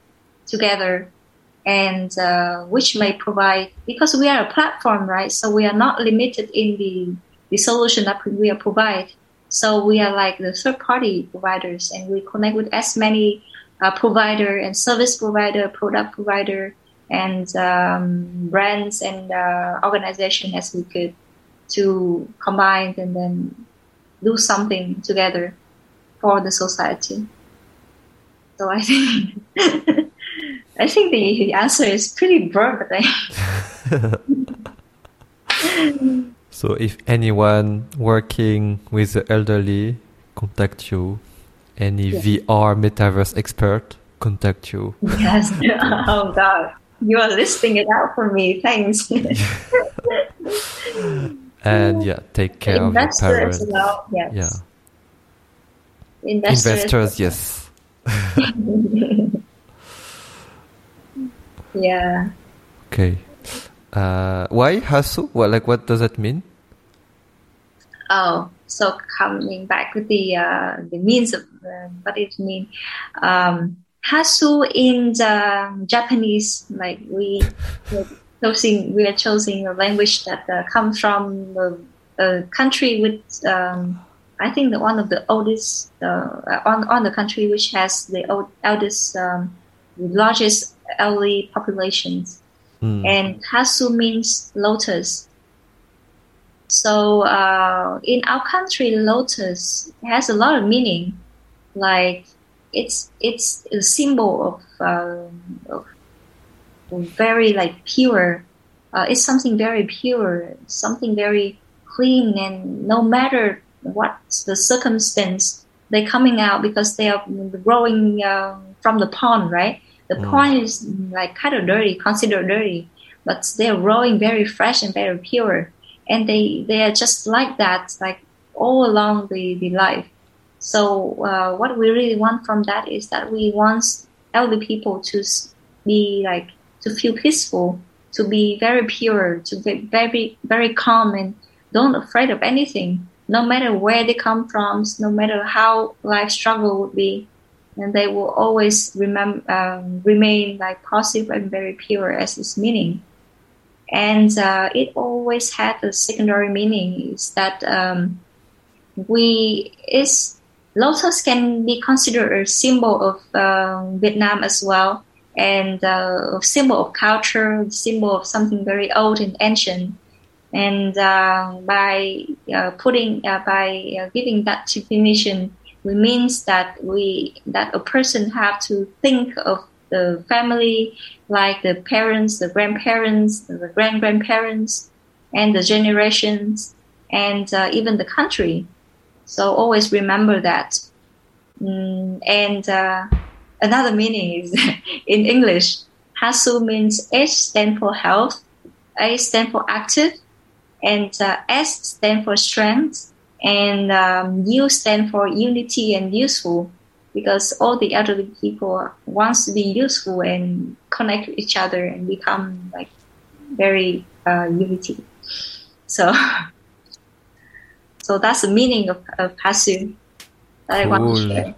together and uh, which may provide because we are a platform right? So we are not limited in the the solution that we are provide. So we are like the third party providers and we connect with as many uh, provider and service provider product provider and um, brands and uh, organization as we could to combine and then do something together for the society so i think [laughs] I think the answer is pretty broad. [laughs] so, if anyone working with the elderly contact you, any yes. VR metaverse expert contact you. Yes. [laughs] Oh God, you are listing it out for me. Thanks. And yeah, take care of your parents. Well. Yes. Yeah. Investors, Investors yes. [laughs] Yeah. Okay. Uh, why Hasu? What like what does that mean? Oh, so coming back with the uh, the means of uh, what it mean. Um, Hasu in the Japanese, like we [laughs] choosing we are choosing a language that uh, comes from a, a country with um, I think the one of the oldest uh, on on the country which has the old, eldest um, largest elderly populations. Mm. And Hasu means lotus. So uh, in our country, lotus has a lot of meaning. Like it's it's a symbol of, uh, of very like pure. Uh, it's something very pure, something very clean, and no matter what the circumstance, they're coming out because they are growing uh, from the pond, right? The mm. pond is like kind of dirty, considered dirty, but they're growing very fresh and very pure. And they, they are just like that, like all along the, the life. So uh, what we really want from that is that we want elderly people to be like, to feel peaceful, to be very pure, to be very, very calm and don't afraid of anything, no matter where they come from, no matter how life struggle would be and they will always remember, um, remain like positive and very pure as its meaning. And uh, it always had a secondary meaning is that um, we is lotus can be considered a symbol of um, Vietnam as well, and uh, a symbol of culture, symbol of something very old and ancient. And uh, by uh, putting, uh, by uh, giving that definition, it means that we that a person have to think of the family, like the parents, the grandparents, the grand grandparents, and the generations, and uh, even the country. So always remember that. Mm, and another meaning is [laughs] in English, HASU means H stand for health, A stand for active, and uh, S stand for strength, and um, U stand for unity and useful because all the elderly people wants to be useful and connect with each other and become like very uh, unity. So, [laughs] so that's the meaning of, of Hasu that cool. I want to share.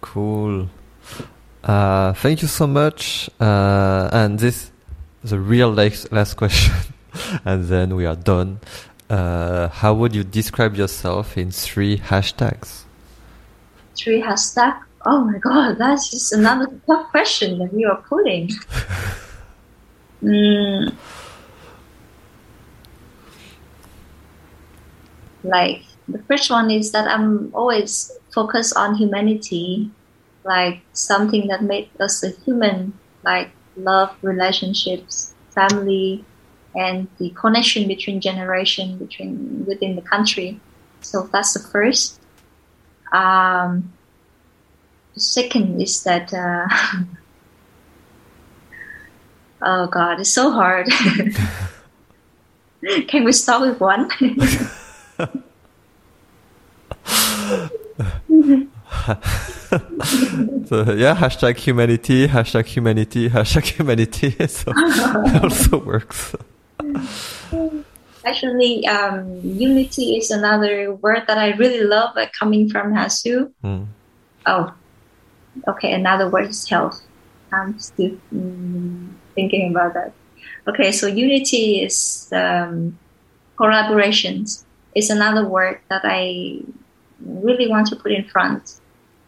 Cool. Uh, thank you so much. Uh, and this is a real last, last question, [laughs] and then we are done. Uh, how would you describe yourself in three hashtags? Three hashtags? Oh my god, that's just another tough question that you are putting. [laughs] mm. Like the first one is that I'm always focused on humanity, like something that made us a human, like love, relationships, family, and the connection between generation between within the country. So that's the first. Um, the second is that uh, [laughs] oh god, it's so hard. [laughs] Can we start with one? [laughs] [laughs] so yeah, hashtag humanity, hashtag humanity, hashtag humanity. [laughs] So it also works. Actually, um, unity is another word that I really love, like coming from Hasu. Mm. Oh, okay. Another word is health. I'm still mm, thinking about that. Okay, so unity is um, collaborations. Is another word that I really want to put in front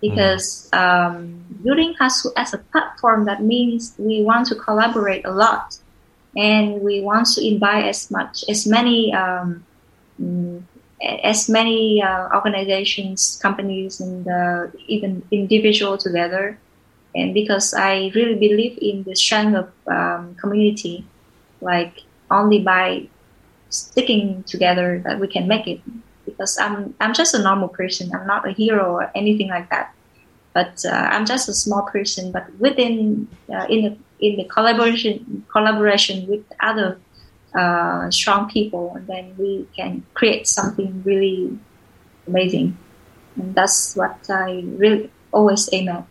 because mm. um, building Hasu as a platform that means we want to collaborate a lot and we want to invite as much as many um, mm, as many uh, organizations, companies, and uh, even individual together. And because I really believe in the strength of um, community, like only by sticking together that we can make it. Because I'm I'm just a normal person. I'm not a hero or anything like that. But uh, I'm just a small person. But within uh, in the in the collaboration collaboration with other uh, strong people, and then we can create something really amazing. And that's what I really always aim at.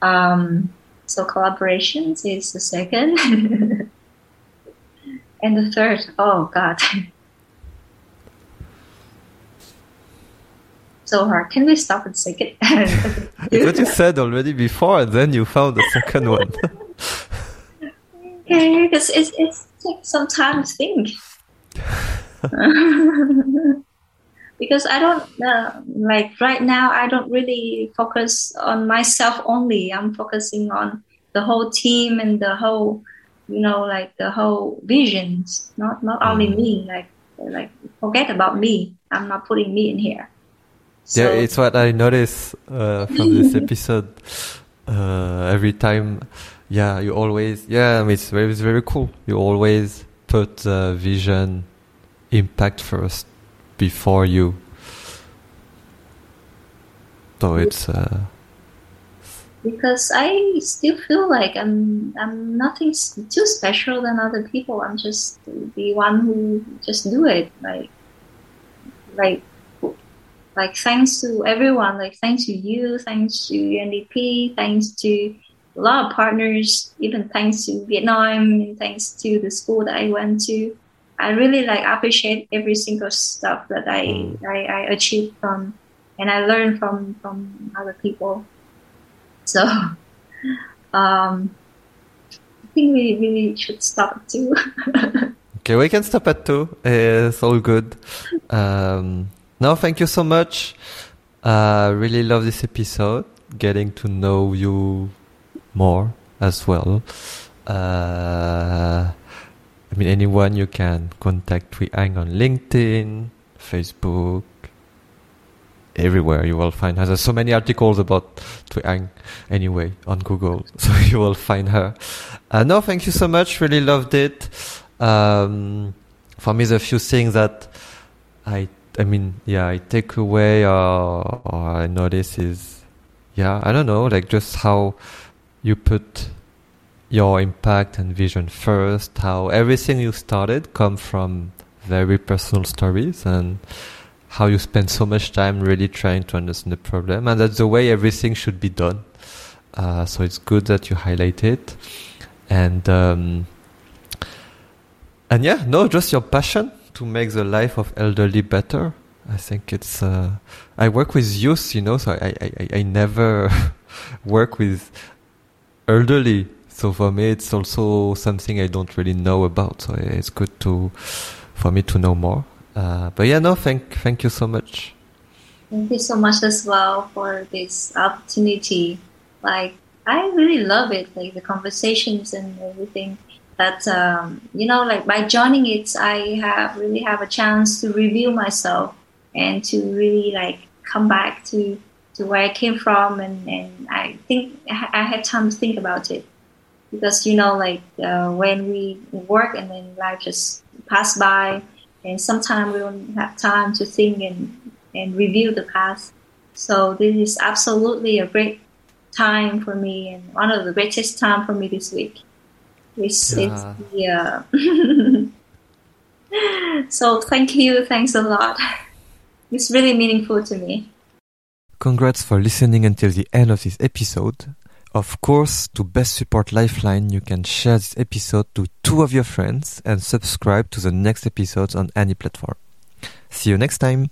Um, so collaborations is the second, [laughs] and the third. Oh God. [laughs] so hard. Can we stop and say it? what [laughs] you said already before, and then you found the second one. okay, because it's, it's takes some time to think. [laughs] because I don't uh, like right now. I don't really focus on myself only. I'm focusing on the whole team and the whole, you know, like the whole visions. Not not only mm. me. Like like forget about me. I'm not putting me in here. So, yeah, it's what I notice uh, from this [laughs] episode. Uh, every time yeah, you always, yeah, I mean, it's very, it's very cool. You always put uh, vision, impact first before you. So it's. Uh, because I still feel like I'm I'm nothing too special than other people. I'm just the one who just do it. Like like like thanks to everyone. Like thanks to you, thanks to UNDP, thanks to a lot of partners, even thanks to Vietnam, and thanks to the school that I went to. I really like appreciate every single stuff that I, mm. I, I achieved from and I learned from from other people. So [laughs] um, I think we really should stop at two. [laughs] okay, we can stop at two. It's all good. Um, no, thank you so much. Uh, really love this episode. Getting to know you more as well. Uh, I mean, anyone you can contact Anh on LinkedIn, Facebook, everywhere you will find her. There's so many articles about Anh anyway on Google, [laughs] so you will find her. Uh, no, thank you so much. Really loved it. Um, for me, a few things that I, I mean, yeah, I take away or, or I notice is, yeah, I don't know, like just how you put your impact and vision first, how everything you started come from very personal stories and how you spend so much time really trying to understand the problem and that's the way everything should be done. Uh, so it's good that you highlight it and um, and yeah, no, just your passion to make the life of elderly better. I think it's. Uh, I work with youth, you know, so I I, I never [laughs] work with elderly. So for me, it's also something I don't really know about. So it's good to for me to know more. Uh, but yeah, no, thank thank you so much. Thank you so much as well for this opportunity. Like I really love it, like the conversations and everything. That um, you know, like by joining it, I have really have a chance to review myself and to really like come back to to where I came from, and, and I think I had time to think about it because you know, like uh, when we work and then life just pass by, and sometimes we don't have time to think and and review the past. So this is absolutely a great time for me, and one of the greatest time for me this week. This yeah. is the. Uh, [laughs] so thank you, thanks a lot. It's really meaningful to me. Congrats for listening until the end of this episode. Of course, to best support Lifeline, you can share this episode to two of your friends and subscribe to the next episodes on any platform. See you next time!